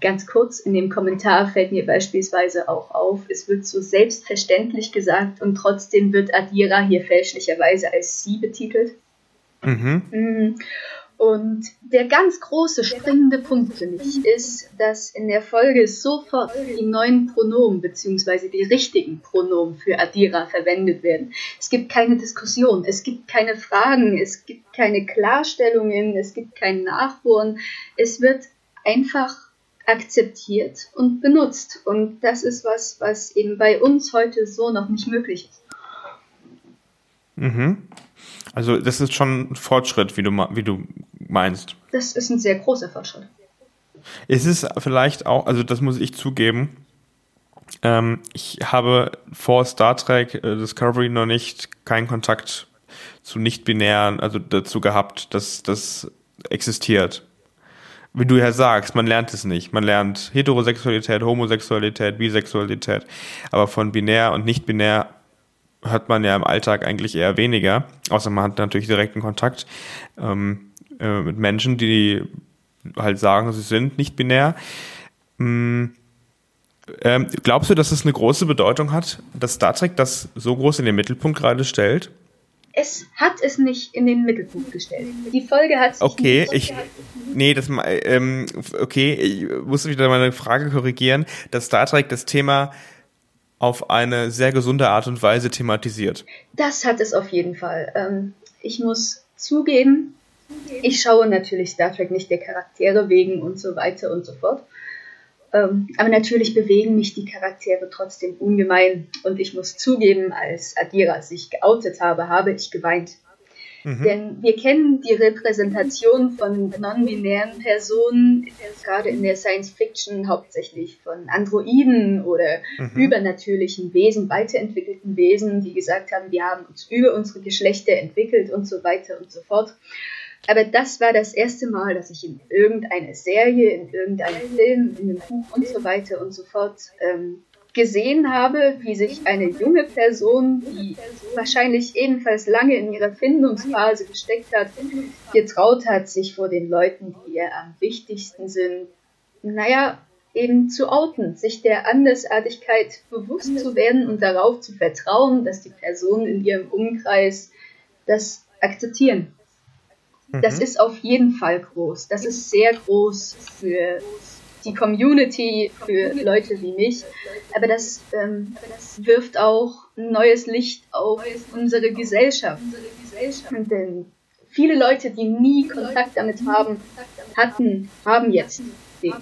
Ganz kurz in dem Kommentar fällt mir beispielsweise auch auf, es wird so selbstverständlich gesagt und trotzdem wird Adira hier fälschlicherweise als sie betitelt. Mhm. Mm. Und der ganz große springende Punkt für mich ist, dass in der Folge sofort die neuen Pronomen bzw. die richtigen Pronomen für Adira verwendet werden. Es gibt keine Diskussion, es gibt keine Fragen, es gibt keine Klarstellungen, es gibt kein Nachbohren. Es wird einfach akzeptiert und benutzt. Und das ist was, was eben bei uns heute so noch nicht möglich ist. Mhm. Also das ist schon ein Fortschritt, wie du, wie du meinst. Das ist ein sehr großer Fortschritt. Es ist vielleicht auch, also das muss ich zugeben, ähm, ich habe vor Star Trek äh, Discovery noch nicht keinen Kontakt zu nicht-binären, also dazu gehabt, dass das existiert wie du ja sagst, man lernt es nicht. Man lernt Heterosexualität, Homosexualität, Bisexualität. Aber von binär und nicht binär hört man ja im Alltag eigentlich eher weniger. Außer man hat natürlich direkten Kontakt ähm, äh, mit Menschen, die halt sagen, sie sind nicht binär. Hm, ähm, glaubst du, dass es eine große Bedeutung hat, dass Star Trek das so groß in den Mittelpunkt gerade stellt? Es hat es nicht in den Mittelpunkt gestellt. Die Folge hat sich Okay, ich nee, das ähm, okay, ich muss wieder meine Frage korrigieren, dass Star Trek das Thema auf eine sehr gesunde Art und Weise thematisiert. Das hat es auf jeden Fall. Ähm, ich muss zugeben, ich schaue natürlich Star Trek nicht der Charaktere wegen und so weiter und so fort. Ähm, aber natürlich bewegen mich die Charaktere trotzdem ungemein. Und ich muss zugeben, als Adira sich geoutet habe, habe ich geweint. Mhm. Denn wir kennen die Repräsentation von non-binären Personen, gerade in der Science Fiction, hauptsächlich von Androiden oder mhm. übernatürlichen Wesen, weiterentwickelten Wesen, die gesagt haben, wir haben uns über unsere Geschlechter entwickelt und so weiter und so fort. Aber das war das erste Mal, dass ich in irgendeiner Serie, in irgendeinem Film, in einem Buch und so weiter und so fort ähm, gesehen habe, wie sich eine junge Person, die wahrscheinlich ebenfalls lange in ihrer Findungsphase gesteckt hat, getraut hat, sich vor den Leuten, die ihr am wichtigsten sind, naja, eben zu outen, sich der Andersartigkeit bewusst zu werden und darauf zu vertrauen, dass die Personen in ihrem Umkreis das akzeptieren. Das mhm. ist auf jeden Fall groß. Das ist sehr groß für die Community für Leute wie mich. Aber das, ähm, wirft auch ein neues Licht auf unsere Gesellschaft. Denn viele Leute, die nie Kontakt damit haben, hatten, haben jetzt den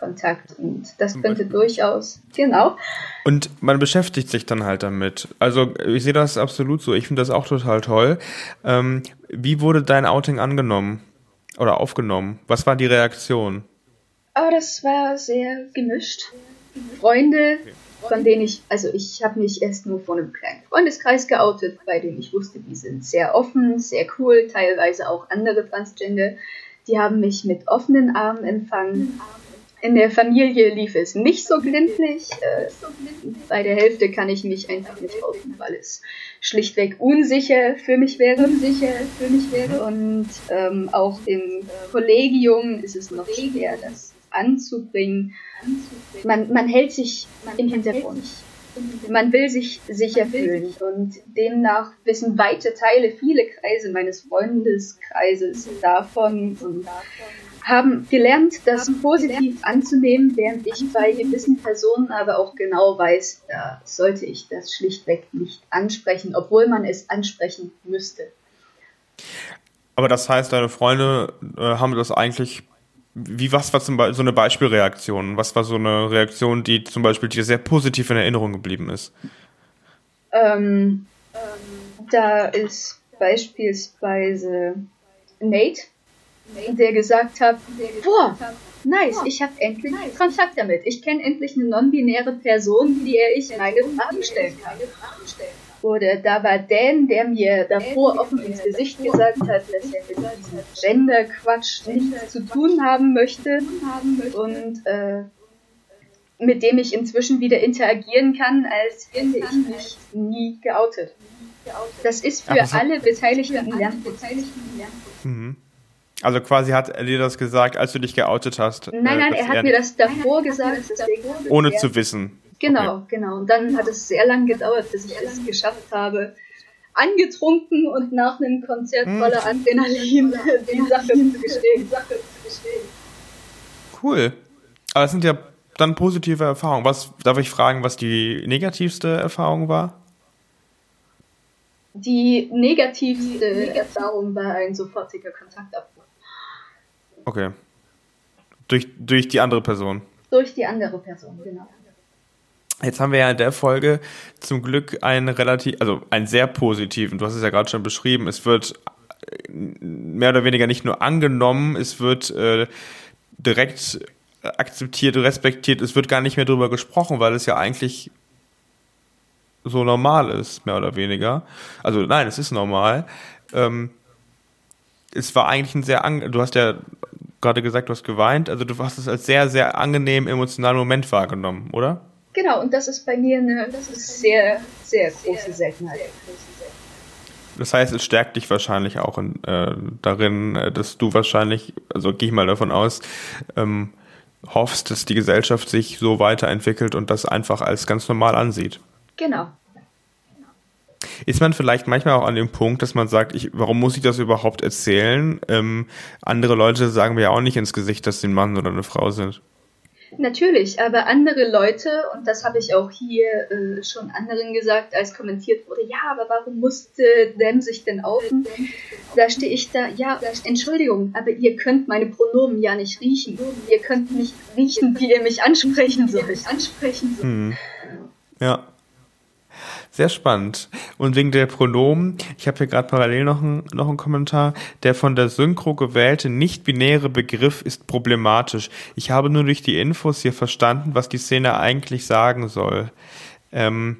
Kontakt und das könnte durchaus, genau. Und man beschäftigt sich dann halt damit. Also ich sehe das absolut so. Ich finde das auch total toll. Ähm, wie wurde dein Outing angenommen oder aufgenommen? Was war die Reaktion? Aber oh, das war sehr gemischt. Freunde, von denen ich, also ich habe mich erst nur von einem kleinen Freundeskreis geoutet, bei dem ich wusste, die sind sehr offen, sehr cool, teilweise auch andere Transgender. Die haben mich mit offenen Armen empfangen. In der Familie lief es nicht so glimpflich. Äh, bei der Hälfte kann ich mich einfach nicht outen, weil es schlichtweg unsicher für mich wäre. Unsicher für mich wäre. Und ähm, auch im Kollegium ist es noch schwer, das anzubringen. Man, man hält sich im Hintergrund. Man will sich sicher fühlen und demnach wissen weite Teile, viele Kreise meines Freundeskreises davon und haben gelernt, das positiv anzunehmen, während ich bei gewissen Personen aber auch genau weiß, da sollte ich das schlichtweg nicht ansprechen, obwohl man es ansprechen müsste. Aber das heißt, deine Freunde äh, haben das eigentlich wie was war zum Beispiel so eine Beispielreaktion? Was war so eine Reaktion, die zum Beispiel dir sehr positiv in Erinnerung geblieben ist? Ähm, ähm, da ist beispielsweise Nate, der gesagt hat, boah, nice, ich habe endlich Kontakt damit. Ich kenne endlich eine non-binäre Person, die ich meine Fragen stellen kann. Oder da war Dan, der mir davor offen ins Gesicht gesagt hat, dass er mit diesem Gender-Quatsch nichts zu tun haben möchte und äh, mit dem ich inzwischen wieder interagieren kann, als hätte ich mich nie geoutet. Das ist für alle Beteiligten ein Lernprozess. Mhm. Also quasi hat er dir das gesagt, als du dich geoutet hast? Nein, nein, er hat er mir das davor gesagt. Ohne zu wissen. Genau, okay. genau. Und dann hat es sehr lange gedauert, bis ich es geschafft habe, angetrunken und nach einem Konzert hm. voller Adrenalin die Sache zu gestehen. Cool. Aber es sind ja dann positive Erfahrungen. Was darf ich fragen, was die negativste Erfahrung war? Die negativste Erfahrung war ein sofortiger Kontaktabbruch. Okay. Durch, durch die andere Person. Durch die andere Person, genau. Jetzt haben wir ja in der Folge zum Glück einen relativ, also einen sehr positiven, du hast es ja gerade schon beschrieben, es wird äh, mehr oder weniger nicht nur angenommen, es wird äh, direkt akzeptiert, respektiert, es wird gar nicht mehr drüber gesprochen, weil es ja eigentlich so normal ist, mehr oder weniger. Also nein, es ist normal. Ähm, es war eigentlich ein sehr, du hast ja gerade gesagt, du hast geweint, also du hast es als sehr, sehr angenehm emotionalen Moment wahrgenommen, oder? Genau, und das ist bei mir eine das ist sehr, sehr große Seltenheit. Das heißt, es stärkt dich wahrscheinlich auch in, äh, darin, äh, dass du wahrscheinlich, also gehe ich mal davon aus, ähm, hoffst, dass die Gesellschaft sich so weiterentwickelt und das einfach als ganz normal ansieht. Genau. Ist man vielleicht manchmal auch an dem Punkt, dass man sagt, ich, warum muss ich das überhaupt erzählen? Ähm, andere Leute sagen mir ja auch nicht ins Gesicht, dass sie ein Mann oder eine Frau sind. Natürlich, aber andere Leute, und das habe ich auch hier äh, schon anderen gesagt, als kommentiert wurde, ja, aber warum musste Dem sich denn outen? Da stehe ich da, ja, Entschuldigung, aber ihr könnt meine Pronomen ja nicht riechen. Ihr könnt nicht riechen, wie ihr mich ansprechen sollt. Ansprechen sollt. Hm. Ja. Sehr spannend. Und wegen der Pronomen, ich habe hier gerade parallel noch, ein, noch einen Kommentar. Der von der Synchro gewählte nicht-binäre Begriff ist problematisch. Ich habe nur durch die Infos hier verstanden, was die Szene eigentlich sagen soll. Ähm,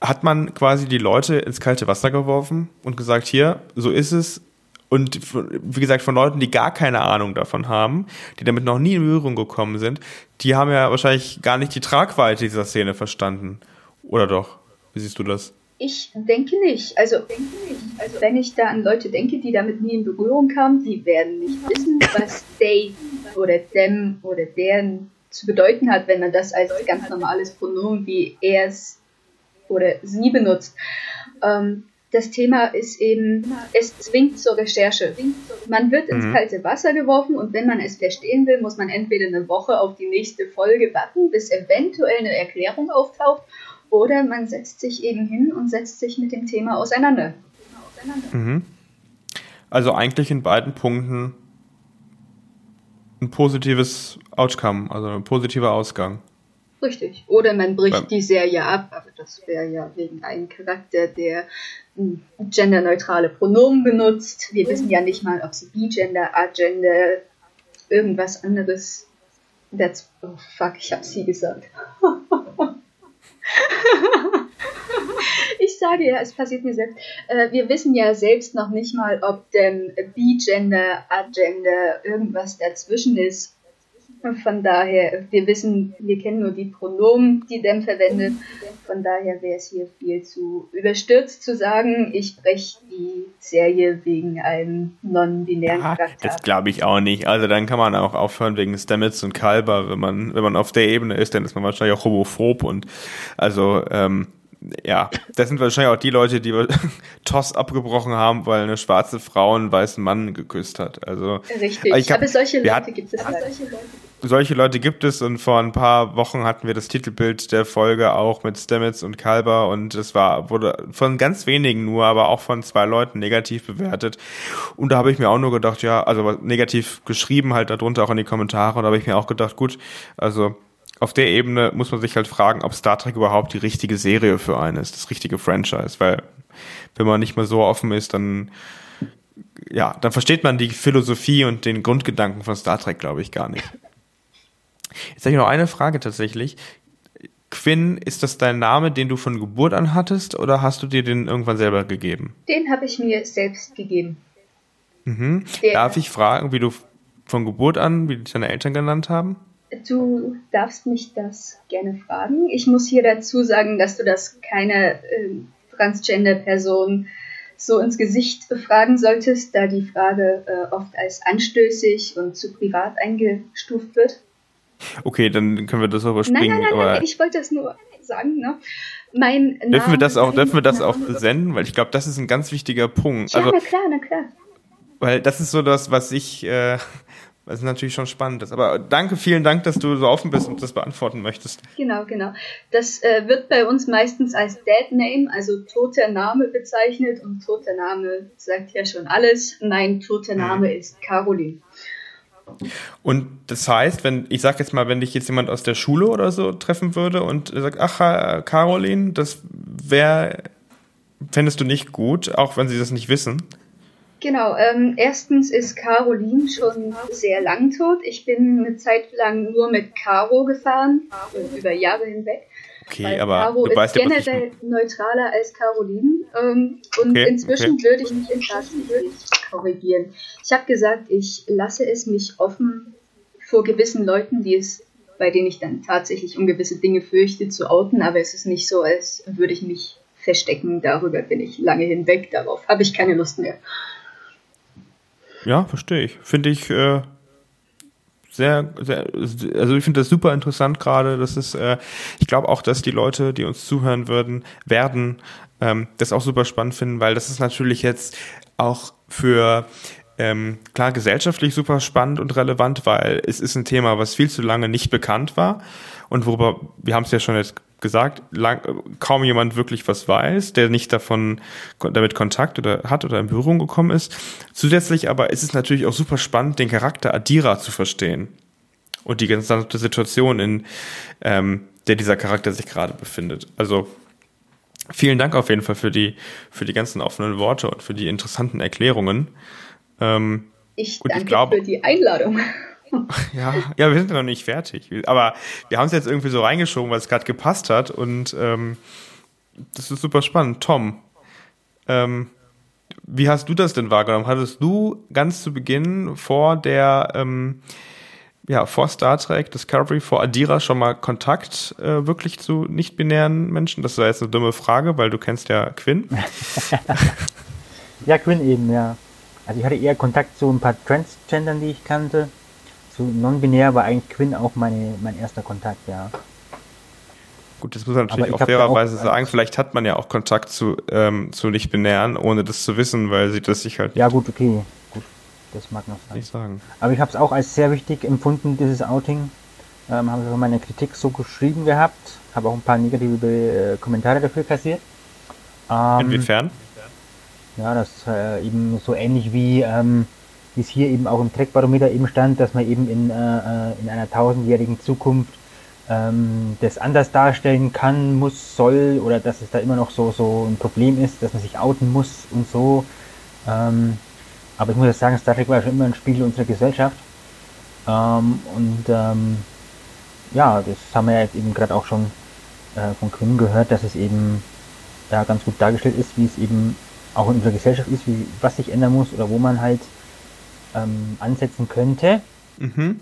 hat man quasi die Leute ins kalte Wasser geworfen und gesagt, hier, so ist es. Und wie gesagt, von Leuten, die gar keine Ahnung davon haben, die damit noch nie in Berührung gekommen sind, die haben ja wahrscheinlich gar nicht die Tragweite dieser Szene verstanden. Oder doch? Wie siehst du das? Ich denke nicht. Also, denke nicht. also wenn ich da an Leute denke, die damit nie in Berührung kamen, die werden nicht wissen, was they oder them oder deren zu bedeuten hat, wenn man das als ganz normales Pronomen wie ers oder sie benutzt. Ähm, das Thema ist eben, es zwingt zur Recherche. Man wird ins mhm. kalte Wasser geworfen und wenn man es verstehen will, muss man entweder eine Woche auf die nächste Folge warten, bis eventuell eine Erklärung auftaucht, oder man setzt sich eben hin und setzt sich mit dem Thema auseinander. Mhm. Also eigentlich in beiden Punkten ein positives Outcome, also ein positiver Ausgang. Richtig. Oder man bricht die Serie ab, aber das wäre ja wegen einem Charakter, der genderneutrale Pronomen benutzt. Wir wissen ja nicht mal, ob sie Bigender, Agender, irgendwas anderes. That's, oh fuck, ich hab sie gesagt. ich sage ja, es passiert mir selbst. Äh, wir wissen ja selbst noch nicht mal, ob denn Agender irgendwas dazwischen ist. Von daher, wir wissen, wir kennen nur die Pronomen, die Dem verwendet. Von daher wäre es hier viel zu überstürzt zu sagen, ich breche die Serie wegen einem non-binären ah, Charakter. Das glaube ich auch nicht. Also dann kann man auch aufhören wegen Stamets und Kalber. Wenn man, wenn man auf der Ebene ist, dann ist man wahrscheinlich auch homophob und also ähm, ja, das sind wahrscheinlich auch die Leute, die Toss abgebrochen haben, weil eine schwarze Frau einen weißen Mann geküsst hat. Also richtig. Aber, hab, aber solche Leute gibt es. Solche Leute solche Leute gibt es und vor ein paar Wochen hatten wir das Titelbild der Folge auch mit Stamets und Kalber und es war, wurde von ganz wenigen nur, aber auch von zwei Leuten negativ bewertet. Und da habe ich mir auch nur gedacht, ja, also negativ geschrieben halt darunter auch in die Kommentare und da habe ich mir auch gedacht, gut, also auf der Ebene muss man sich halt fragen, ob Star Trek überhaupt die richtige Serie für einen ist, das richtige Franchise, weil wenn man nicht mehr so offen ist, dann ja, dann versteht man die Philosophie und den Grundgedanken von Star Trek, glaube ich, gar nicht. Jetzt habe ich noch eine Frage tatsächlich. Quinn, ist das dein Name, den du von Geburt an hattest, oder hast du dir den irgendwann selber gegeben? Den habe ich mir selbst gegeben. Mhm. Darf ich fragen, wie du von Geburt an, wie dich deine Eltern genannt haben? Du darfst mich das gerne fragen. Ich muss hier dazu sagen, dass du das keine äh, Transgender-Person so ins Gesicht fragen solltest, da die Frage äh, oft als anstößig und zu privat eingestuft wird. Okay, dann können wir das überspringen. Nein, nein, nein, nein, ich wollte das nur sagen. Ne? Mein dürfen Name, wir das auch, dürfen wir das auch senden? Weil ich glaube, das ist ein ganz wichtiger Punkt. Ja, also, na klar, na klar. Weil das ist so das, was ich, äh, was natürlich schon spannend ist. Aber danke, vielen Dank, dass du so offen bist und das beantworten möchtest. Genau, genau. Das äh, wird bei uns meistens als Dead Name, also toter Name bezeichnet und toter Name sagt ja schon alles. Mein toter mhm. Name mhm. ist Caroline. Und das heißt, wenn, ich sag jetzt mal, wenn dich jetzt jemand aus der Schule oder so treffen würde und sagt, ach, Caroline, das wäre, fändest du nicht gut, auch wenn sie das nicht wissen? Genau, ähm, erstens ist Caroline schon sehr lang tot. Ich bin eine Zeit lang nur mit Caro gefahren, über Jahre hinweg. Okay, aber Caro ist weißt generell ja, neutraler als Caroline. Ähm, und okay, inzwischen okay. würde ich mich tatsächlich korrigieren. Ich habe gesagt, ich lasse es mich offen vor gewissen Leuten, die es, bei denen ich dann tatsächlich um gewisse Dinge fürchte, zu outen, aber es ist nicht so, als würde ich mich verstecken. Darüber bin ich lange hinweg. Darauf habe ich keine Lust mehr. Ja, verstehe ich. Finde ich äh, sehr, sehr, also ich finde das super interessant gerade. Das ist, äh, ich glaube auch, dass die Leute, die uns zuhören würden, werden, ähm, das auch super spannend finden, weil das ist natürlich jetzt auch für ähm, klar gesellschaftlich super spannend und relevant, weil es ist ein Thema, was viel zu lange nicht bekannt war und worüber, wir haben es ja schon jetzt gesagt, lang, kaum jemand wirklich was weiß, der nicht davon damit Kontakt oder hat oder in Berührung gekommen ist. Zusätzlich aber ist es natürlich auch super spannend, den Charakter Adira zu verstehen und die gesamte Situation, in ähm, der dieser Charakter sich gerade befindet. Also vielen Dank auf jeden Fall für die für die ganzen offenen Worte und für die interessanten Erklärungen. Ähm, ich danke ich glaub, für die Einladung. Ja, ja, wir sind ja noch nicht fertig. Aber wir haben es jetzt irgendwie so reingeschoben, weil es gerade gepasst hat. Und ähm, das ist super spannend. Tom, ähm, wie hast du das denn wahrgenommen? Hattest du ganz zu Beginn vor der, ähm, ja, vor Star Trek Discovery, vor Adira schon mal Kontakt äh, wirklich zu nicht-binären Menschen? Das war jetzt eine dumme Frage, weil du kennst ja Quinn. ja, Quinn eben, ja. Also ich hatte eher Kontakt zu ein paar Transgendern, die ich kannte zu non-binär war eigentlich Quinn auch meine, mein erster Kontakt, ja. Gut, das muss man natürlich auch fairerweise sagen. Vielleicht hat man ja auch Kontakt zu, ähm, zu Nicht-Binären, ohne das zu wissen, weil sie das sich halt. Ja, gut, okay. Gut, das mag noch sein. Nicht sagen. Aber ich habe es auch als sehr wichtig empfunden, dieses Outing. Ähm, habe ich meine Kritik so geschrieben gehabt. Habe auch ein paar negative äh, Kommentare dafür kassiert. Ähm, Inwiefern? Ja, das äh, eben so ähnlich wie ähm, wie es hier eben auch im Trackbarometer eben stand, dass man eben in, äh, äh, in einer tausendjährigen Zukunft ähm, das anders darstellen kann, muss, soll oder dass es da immer noch so, so ein Problem ist, dass man sich outen muss und so. Ähm, aber ich muss jetzt sagen, Star Trek war schon immer ein Spiegel unserer Gesellschaft. Ähm, und ähm, ja, das haben wir jetzt eben gerade auch schon äh, von Quinn gehört, dass es eben da ganz gut dargestellt ist, wie es eben auch in unserer Gesellschaft ist, wie was sich ändern muss oder wo man halt ähm, ansetzen könnte. Mhm.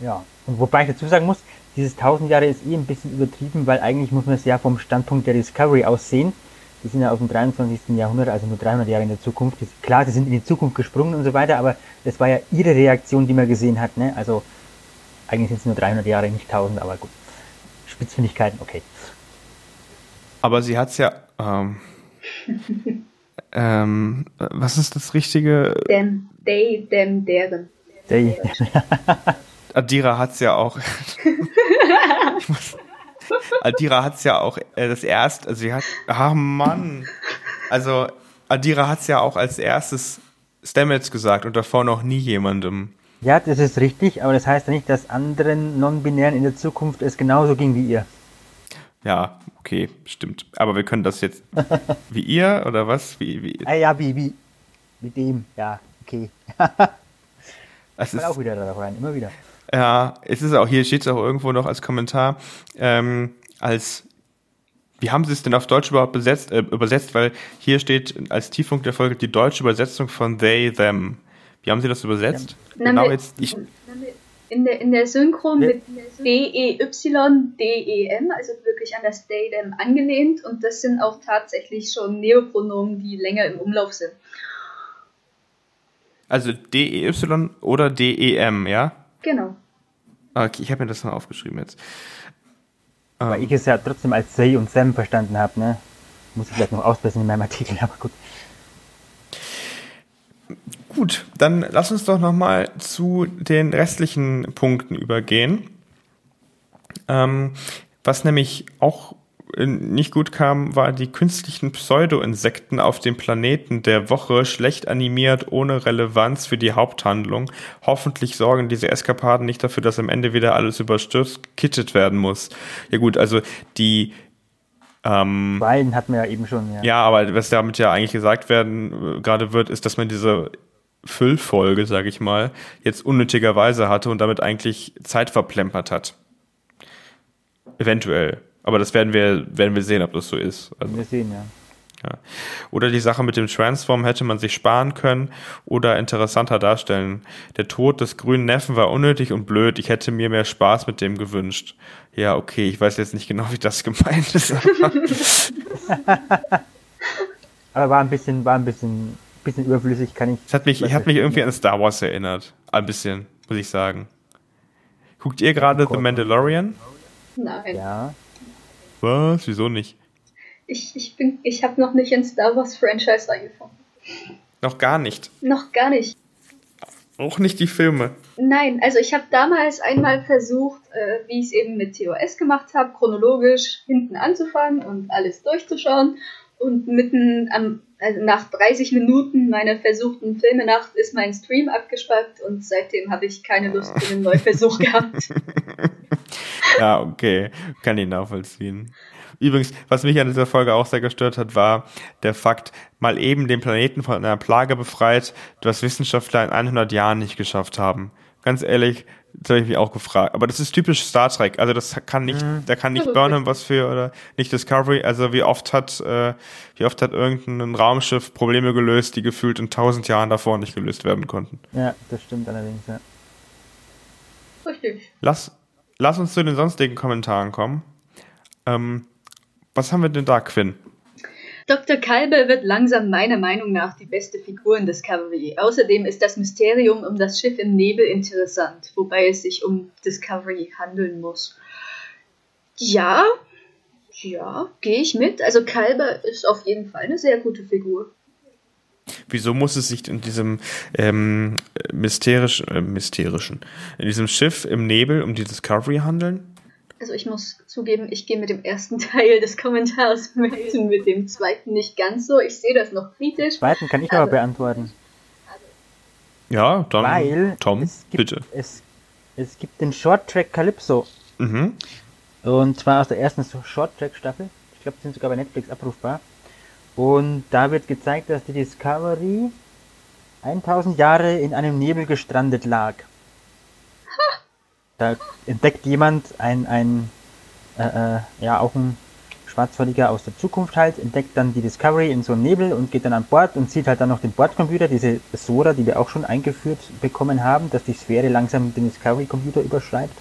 Ja, und wobei ich dazu sagen muss, dieses 1000 Jahre ist eh ein bisschen übertrieben, weil eigentlich muss man es ja vom Standpunkt der Discovery aus sehen. Die sind ja aus dem 23. Jahrhundert, also nur 300 Jahre in der Zukunft. Klar, sie sind in die Zukunft gesprungen und so weiter, aber das war ja ihre Reaktion, die man gesehen hat. Ne? Also eigentlich sind es nur 300 Jahre, nicht 1000, aber gut. Spitzfindigkeiten, okay. Aber sie hat es ja. Ähm, ähm, was ist das richtige? Dem, they, them, deren. They. Adira hat es ja auch. muss, Adira hat es ja auch äh, das erste, also sie hat, ach Mann, also Adira hat es ja auch als erstes Stamets gesagt und davor noch nie jemandem. Ja, das ist richtig, aber das heißt ja nicht, dass anderen Non-Binären in der Zukunft es genauso ging wie ihr. Ja, okay, stimmt. Aber wir können das jetzt wie ihr oder was? Wie, wie? Ah, ja, wie, wie. Mit dem, ja, okay. es ist auch wieder da rein, immer wieder. Ja, es ist auch, hier steht es auch irgendwo noch als Kommentar, ähm, als wie haben Sie es denn auf Deutsch überhaupt besetzt, äh, übersetzt? Weil hier steht als Tiefpunkt der Folge die deutsche Übersetzung von they, them. Wie haben Sie das übersetzt? Ja. Genau jetzt. Ich, in der, in der Synchro mit D-E-Y, D-E-M, also wirklich an das them angelehnt. Und das sind auch tatsächlich schon Neopronomen, die länger im Umlauf sind. Also D-E-Y oder D-E-M, ja? Genau. Okay, ich habe mir das mal aufgeschrieben jetzt. Weil ähm. ich es ja trotzdem als Say und Sam verstanden habe, ne? Muss ich vielleicht noch ausbessern in meinem Artikel, aber gut. Gut, dann lass uns doch nochmal zu den restlichen Punkten übergehen. Ähm, was nämlich auch nicht gut kam, war die künstlichen Pseudo-Insekten auf dem Planeten der Woche schlecht animiert, ohne Relevanz für die Haupthandlung. Hoffentlich sorgen diese Eskapaden nicht dafür, dass am Ende wieder alles überstürzt kittet werden muss. Ja gut, also die ähm, Beiden hatten wir ja eben schon, ja. Ja, aber was damit ja eigentlich gesagt werden äh, gerade wird, ist, dass man diese Füllfolge, sage ich mal, jetzt unnötigerweise hatte und damit eigentlich Zeit verplempert hat. Eventuell. Aber das werden wir, werden wir sehen, ob das so ist. Also, wir sehen, ja. ja. Oder die Sache mit dem Transform hätte man sich sparen können oder interessanter darstellen. Der Tod des grünen Neffen war unnötig und blöd. Ich hätte mir mehr Spaß mit dem gewünscht. Ja, okay, ich weiß jetzt nicht genau, wie das gemeint ist. aber war ein bisschen, war ein bisschen, bisschen überflüssig, kann ich. Es hat mich, ich hat mich irgendwie an Star Wars erinnert. Ein bisschen, muss ich sagen. Guckt ihr gerade The Mandalorian? Nein. Ja. Was? Wieso nicht? Ich, ich, bin, ich habe noch nicht in Star Wars Franchise reingefunden. Noch gar nicht? Noch gar nicht. Auch nicht die Filme? Nein, also ich habe damals einmal versucht, äh, wie ich es eben mit TOS gemacht habe, chronologisch hinten anzufangen und alles durchzuschauen. Und mitten am, also nach 30 Minuten meiner versuchten Filmenacht ist mein Stream abgespackt und seitdem habe ich keine Lust für einen Neuversuch gehabt. ja, okay. Kann ich nachvollziehen. Übrigens, was mich an dieser Folge auch sehr gestört hat, war der Fakt, mal eben den Planeten von einer Plage befreit, was Wissenschaftler in 100 Jahren nicht geschafft haben. Ganz ehrlich, das habe ich mich auch gefragt. Aber das ist typisch Star Trek. Also das kann nicht, mhm. da kann nicht Burnham was für oder nicht Discovery. Also wie oft hat, äh, wie oft hat irgendein Raumschiff Probleme gelöst, die gefühlt in tausend Jahren davor nicht gelöst werden konnten. Ja, das stimmt allerdings, ja. Richtig. Lass, lass uns zu den sonstigen Kommentaren kommen. Ähm, was haben wir denn da, Quinn? Dr. Kalbe wird langsam meiner Meinung nach die beste Figur in Discovery. Außerdem ist das Mysterium um das Schiff im Nebel interessant, wobei es sich um Discovery handeln muss. Ja, Ja, gehe ich mit. Also Kalber ist auf jeden Fall eine sehr gute Figur. Wieso muss es sich in diesem ähm, mysterischen, äh, mysterischen, in diesem Schiff im Nebel um die Discovery handeln? Also ich muss zugeben, ich gehe mit dem ersten Teil des Kommentars mit, mit dem zweiten nicht ganz so. Ich sehe das noch kritisch. Den zweiten kann ich aber, aber beantworten. Ja, dann Weil Tom, es gibt, bitte. Es, es gibt den Short Track Calypso. Mhm. Und zwar aus der ersten Short Track Staffel. Ich glaube, die sind sogar bei Netflix abrufbar. Und da wird gezeigt, dass die Discovery 1000 Jahre in einem Nebel gestrandet lag. Da entdeckt jemand ein, ein äh, äh, ja, auch ein Schwarzwaldiger aus der Zukunft halt, entdeckt dann die Discovery in so einem Nebel und geht dann an Bord und sieht halt dann noch den Bordcomputer, diese Sora, die wir auch schon eingeführt bekommen haben, dass die Sphäre langsam den Discovery-Computer überschreibt.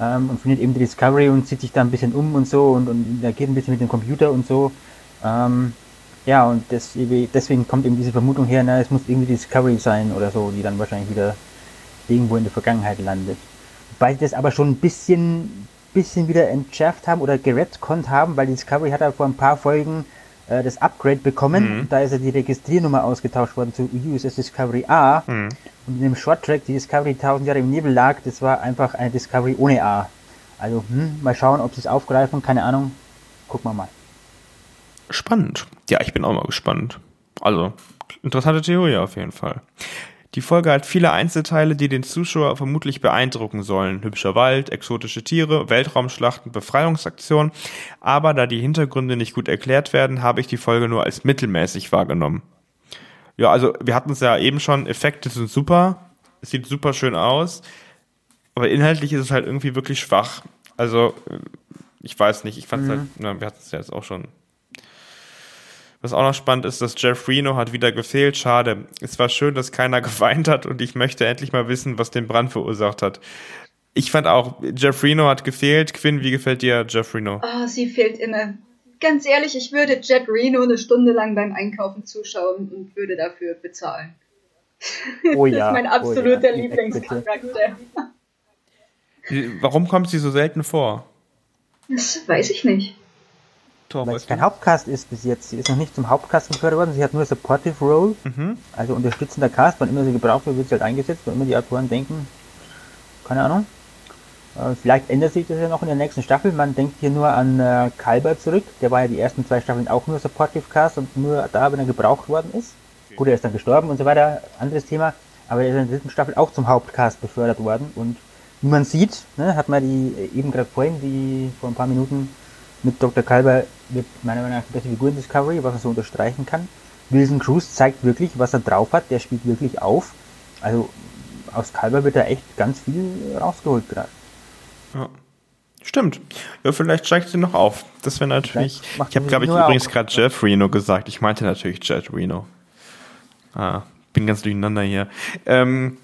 Ähm, und findet eben die Discovery und zieht sich da ein bisschen um und so und, und geht ein bisschen mit dem Computer und so. Ähm, ja, und das, deswegen kommt eben diese Vermutung her, na, es muss irgendwie Discovery sein oder so, die dann wahrscheinlich wieder irgendwo in der Vergangenheit landet. Weil sie das aber schon ein bisschen, bisschen wieder entschärft haben oder geretconnt haben, weil Discovery hat ja vor ein paar Folgen äh, das Upgrade bekommen. Mhm. Da ist ja die Registriernummer ausgetauscht worden zu USS Discovery A. Mhm. Und in dem Short Track, die Discovery 1000 Jahre im Nebel lag, das war einfach eine Discovery ohne A. Also, hm, mal schauen, ob sie es aufgreifen, keine Ahnung. Gucken wir mal. Spannend. Ja, ich bin auch mal gespannt. Also, interessante Theorie auf jeden Fall. Die Folge hat viele Einzelteile, die den Zuschauer vermutlich beeindrucken sollen. Hübscher Wald, exotische Tiere, Weltraumschlachten, Befreiungsaktionen. Aber da die Hintergründe nicht gut erklärt werden, habe ich die Folge nur als mittelmäßig wahrgenommen. Ja, also wir hatten es ja eben schon, Effekte sind super, es sieht super schön aus, aber inhaltlich ist es halt irgendwie wirklich schwach. Also, ich weiß nicht, ich fand es mhm. halt, na, wir hatten es ja jetzt auch schon was auch noch spannend ist, dass Jeff Reno hat wieder gefehlt. Schade. Es war schön, dass keiner geweint hat und ich möchte endlich mal wissen, was den Brand verursacht hat. Ich fand auch, Jeff Reno hat gefehlt. Quinn, wie gefällt dir Jeff Reno? Oh, sie fehlt immer. Ganz ehrlich, ich würde Jet Reno eine Stunde lang beim Einkaufen zuschauen und würde dafür bezahlen. Oh ja. das ist mein absoluter oh ja. Lieblingscharakter. Warum kommt sie so selten vor? Das weiß ich nicht. Tor, Weil es kein Hauptcast ist bis jetzt. Sie ist noch nicht zum Hauptcast befördert worden. Sie hat nur Supportive Role, mhm. also unterstützender Cast. Wann immer sie gebraucht wird, wird sie halt eingesetzt. Wann immer die Autoren denken, keine Ahnung. Äh, vielleicht ändert sich das ja noch in der nächsten Staffel. Man denkt hier nur an äh, Kalber zurück. Der war ja die ersten zwei Staffeln auch nur Supportive Cast und nur da, wenn er gebraucht worden ist. Okay. Gut, er ist dann gestorben und so weiter. Anderes Thema. Aber er ist in der dritten Staffel auch zum Hauptcast befördert worden. Und wie man sieht, ne, hat man die äh, eben gerade vorhin, die vor ein paar Minuten mit Dr. Kalber wird meiner Meinung nach die beste Figur in Discovery, was man so unterstreichen kann. Wilson Cruz zeigt wirklich, was er drauf hat, der spielt wirklich auf. Also aus Kalber wird da echt ganz viel rausgeholt gerade. Ja. Stimmt. Ja, vielleicht steigt sie noch auf. Das wäre natürlich. Ich habe, glaube ich, übrigens gerade Jeff Reno gesagt. Ich meinte natürlich Jet Reno. Ah, bin ganz durcheinander hier. Ähm,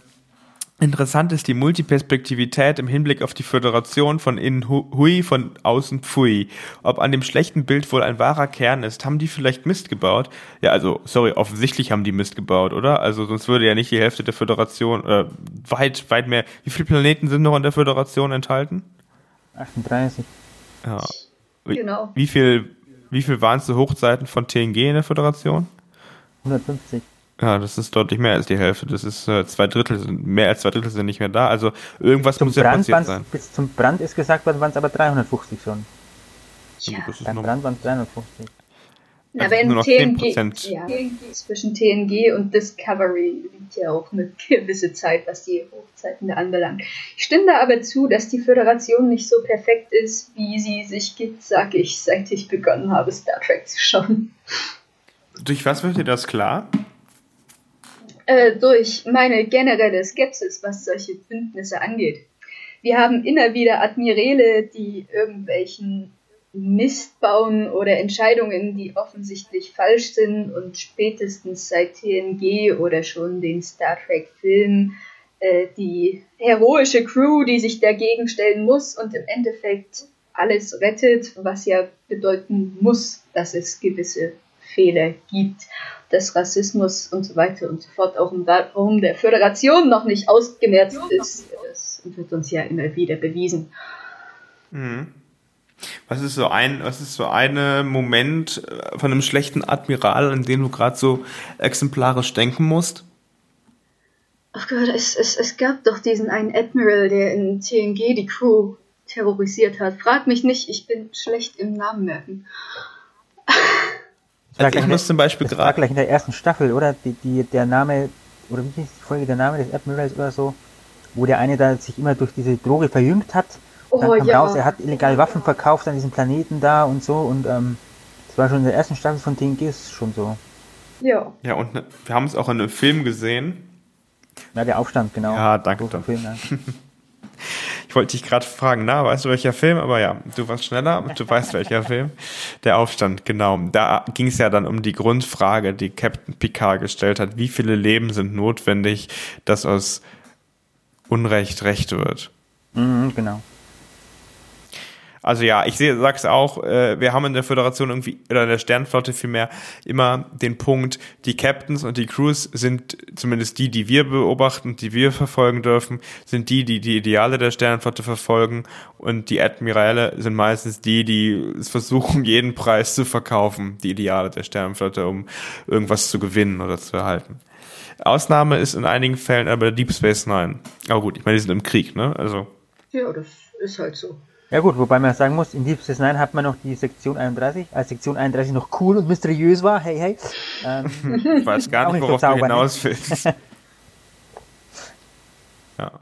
Interessant ist die Multiperspektivität im Hinblick auf die Föderation von innen Hui, von außen Pfui. Ob an dem schlechten Bild wohl ein wahrer Kern ist, haben die vielleicht Mist gebaut? Ja, also, sorry, offensichtlich haben die Mist gebaut, oder? Also, sonst würde ja nicht die Hälfte der Föderation, äh, weit, weit mehr. Wie viele Planeten sind noch in der Föderation enthalten? 38. Ja. Wie, genau. Wie viel, wie viel waren es zu Hochzeiten von TNG in der Föderation? 150. Ja, das ist deutlich mehr als die Hälfte. Das ist äh, zwei Drittel, mehr als zwei Drittel sind nicht mehr da. Also irgendwas zum muss ja passiert sein. Bis zum Brand ist gesagt worden, waren es aber 350 schon. Ja. Beim Brand waren es 350. Also aber in TNG, ja, zwischen TNG und Discovery liegt ja auch eine gewisse Zeit, was die Hochzeiten anbelangt. Ich stimme da aber zu, dass die Föderation nicht so perfekt ist, wie sie sich gibt, sage ich, seit ich begonnen habe, Star Trek zu schauen. Durch was wird dir das klar? Äh, durch meine generelle Skepsis, was solche Bündnisse angeht. Wir haben immer wieder Admiräle, die irgendwelchen Mist bauen oder Entscheidungen, die offensichtlich falsch sind und spätestens seit TNG oder schon den Star Trek Filmen äh, die heroische Crew, die sich dagegen stellen muss und im Endeffekt alles rettet, was ja bedeuten muss, dass es gewisse Fehler gibt des Rassismus und so weiter und so fort, auch warum der Föderation noch nicht ausgemerzt ist. Das wird uns ja immer wieder bewiesen. Mhm. Was ist so ein, was ist so ein Moment äh, von einem schlechten Admiral, an den du gerade so exemplarisch denken musst? Ach Gott, es, es, es gab doch diesen einen Admiral, der in TNG die Crew terrorisiert hat. Frag mich nicht, ich bin schlecht im Namen merken. Also ich muss zum Beispiel gerade. war gleich in der ersten Staffel, oder? Die, die, der Name, oder wie hieß die Folge, der Name des Admirals oder so, wo der eine da sich immer durch diese Droge verjüngt hat. Oh, dann kam ja. raus, er hat illegal Waffen verkauft an diesem Planeten da und so und ähm, das war schon in der ersten Staffel von TNG ist schon so. Ja. Ja, und ne, wir haben es auch in einem Film gesehen. Ja, der Aufstand, genau. Ja, danke. Film, ja. Ich wollte dich gerade fragen, na, weißt du welcher Film? Aber ja, du warst schneller, du weißt welcher Film. Der Aufstand, genau. Da ging es ja dann um die Grundfrage, die Captain Picard gestellt hat. Wie viele Leben sind notwendig, dass aus Unrecht Recht wird? Mhm, genau. Also ja, ich sehe, sag's auch, äh, wir haben in der Föderation irgendwie, oder in der Sternflotte vielmehr, immer den Punkt, die Captains und die Crews sind zumindest die, die wir beobachten, die wir verfolgen dürfen, sind die, die die Ideale der Sternflotte verfolgen und die Admirale sind meistens die, die versuchen, jeden Preis zu verkaufen, die Ideale der Sternflotte, um irgendwas zu gewinnen oder zu erhalten. Ausnahme ist in einigen Fällen aber Deep Space Nine. Aber gut, ich meine, die sind im Krieg, ne? Also. Ja, das ist halt so. Ja gut, wobei man sagen muss, in Deep Space Nine hat man noch die Sektion 31, als Sektion 31 noch cool und mysteriös war, hey, hey. Ähm, ich weiß gar nicht, worauf du hinaus willst. ja.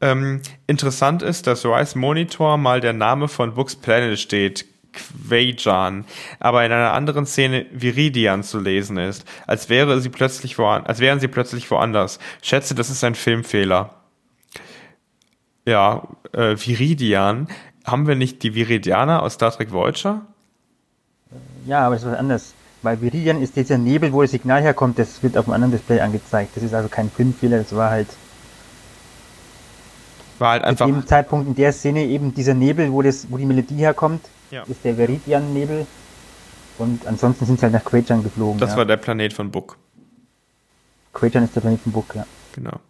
Ähm, interessant ist, dass Rise Monitor mal der Name von Books Planet steht, Quajan, aber in einer anderen Szene Viridian zu lesen ist, als wäre sie plötzlich woanders, als wären sie plötzlich woanders. Schätze, das ist ein Filmfehler. Ja, äh, Viridian. Haben wir nicht die Viridianer aus Star Trek Voyager? Ja, aber es ist was anderes. Weil Viridian ist dieser Nebel, wo das Signal herkommt, das wird auf einem anderen Display angezeigt. Das ist also kein Filmfehler, das war halt. War halt einfach. Zu dem Zeitpunkt in der Szene eben dieser Nebel, wo, das, wo die Melodie herkommt, ja. ist der Viridian-Nebel. Und ansonsten sind sie halt nach Quajan geflogen. Das ja. war der Planet von Book. Quajan ist der Planet von Book, ja. Genau.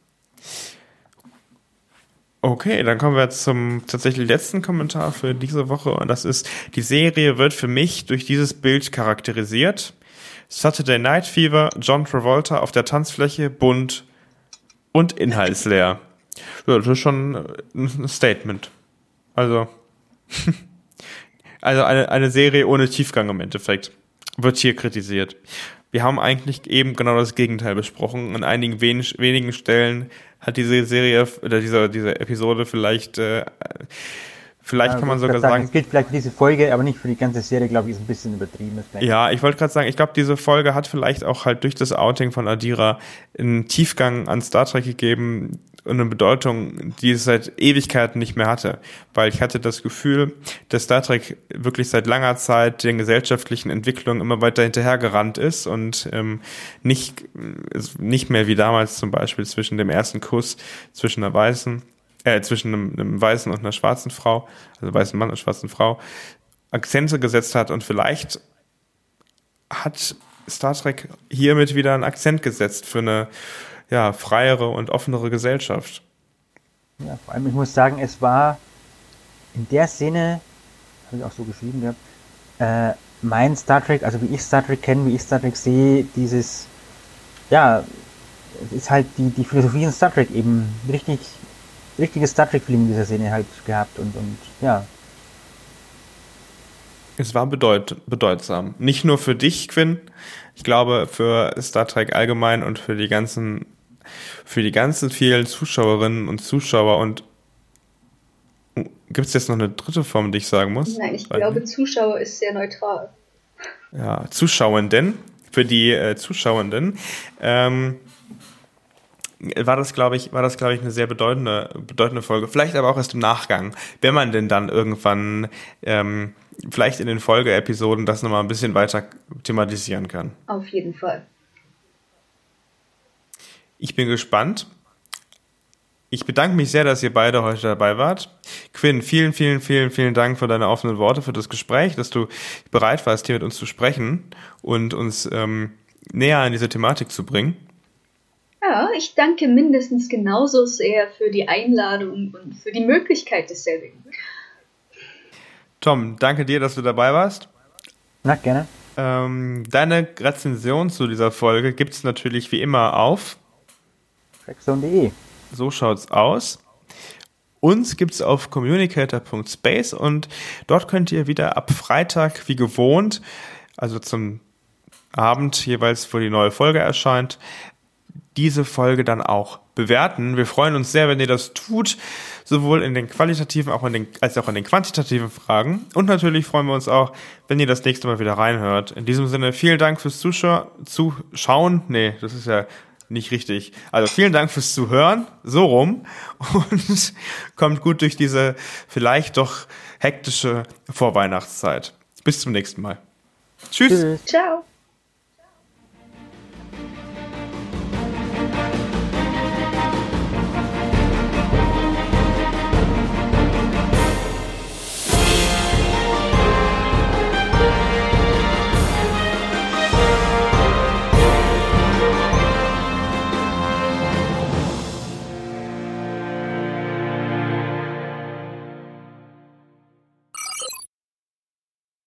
Okay, dann kommen wir zum tatsächlich letzten Kommentar für diese Woche und das ist, die Serie wird für mich durch dieses Bild charakterisiert. Saturday Night Fever, John Travolta auf der Tanzfläche, bunt und inhaltsleer. Das ist schon ein Statement. Also, also eine, eine Serie ohne Tiefgang im Endeffekt wird hier kritisiert. Wir haben eigentlich eben genau das Gegenteil besprochen. An einigen wenig, wenigen Stellen hat diese Serie oder diese, diese Episode vielleicht, äh, vielleicht ja, kann man sogar sagen. sagen es gilt vielleicht für diese Folge, aber nicht für die ganze Serie, glaube ich, ist ein bisschen übertrieben. Ja, ich wollte gerade sagen, ich glaube, diese Folge hat vielleicht auch halt durch das Outing von Adira einen Tiefgang an Star Trek gegeben, eine Bedeutung, die es seit Ewigkeiten nicht mehr hatte. Weil ich hatte das Gefühl, dass Star Trek wirklich seit langer Zeit den gesellschaftlichen Entwicklungen immer weiter hinterhergerannt ist und ähm, nicht, nicht mehr wie damals zum Beispiel zwischen dem ersten Kuss zwischen einer weißen, äh, zwischen einem, einem weißen und einer schwarzen Frau, also weißen Mann und schwarzen Frau, Akzente gesetzt hat und vielleicht hat Star Trek hiermit wieder einen Akzent gesetzt für eine ja, freiere und offenere Gesellschaft. Ja, vor allem, ich muss sagen, es war in der Szene, habe ich auch so geschrieben gehabt, äh, mein Star Trek, also wie ich Star Trek kenne, wie ich Star Trek sehe, dieses, ja, es ist halt die, die Philosophie in Star Trek eben richtig, richtiges Star Trek-Feeling in dieser Szene halt gehabt und, und ja. Es war bedeut, bedeutsam. Nicht nur für dich, Quinn, ich glaube für Star Trek allgemein und für die ganzen für die ganzen vielen Zuschauerinnen und Zuschauer und gibt es jetzt noch eine dritte Form, die ich sagen muss? Nein, ich glaube, Zuschauer ist sehr neutral. Ja, Zuschauenden, für die äh, Zuschauenden, ähm, war das, glaube ich, war das, glaube ich, eine sehr bedeutende, bedeutende Folge. Vielleicht aber auch erst im Nachgang, wenn man denn dann irgendwann, ähm, vielleicht in den Folgeepisoden das nochmal ein bisschen weiter thematisieren kann. Auf jeden Fall. Ich bin gespannt. Ich bedanke mich sehr, dass ihr beide heute dabei wart. Quinn, vielen, vielen, vielen, vielen Dank für deine offenen Worte, für das Gespräch, dass du bereit warst, hier mit uns zu sprechen und uns ähm, näher an diese Thematik zu bringen. Ja, ich danke mindestens genauso sehr für die Einladung und für die Möglichkeit desselben. Tom, danke dir, dass du dabei warst. Na, gerne. Ähm, deine Rezension zu dieser Folge gibt es natürlich wie immer auf trackzone.de. So schaut's aus. Uns gibt's auf communicator.space und dort könnt ihr wieder ab Freitag wie gewohnt, also zum Abend jeweils, wo die neue Folge erscheint, diese Folge dann auch bewerten. Wir freuen uns sehr, wenn ihr das tut, sowohl in den qualitativen auch in den, als auch in den quantitativen Fragen. Und natürlich freuen wir uns auch, wenn ihr das nächste Mal wieder reinhört. In diesem Sinne, vielen Dank fürs Zuschau Zuschauen. Nee, das ist ja nicht richtig. Also vielen Dank fürs Zuhören, so rum. Und kommt gut durch diese vielleicht doch hektische Vorweihnachtszeit. Bis zum nächsten Mal. Tschüss. Ciao.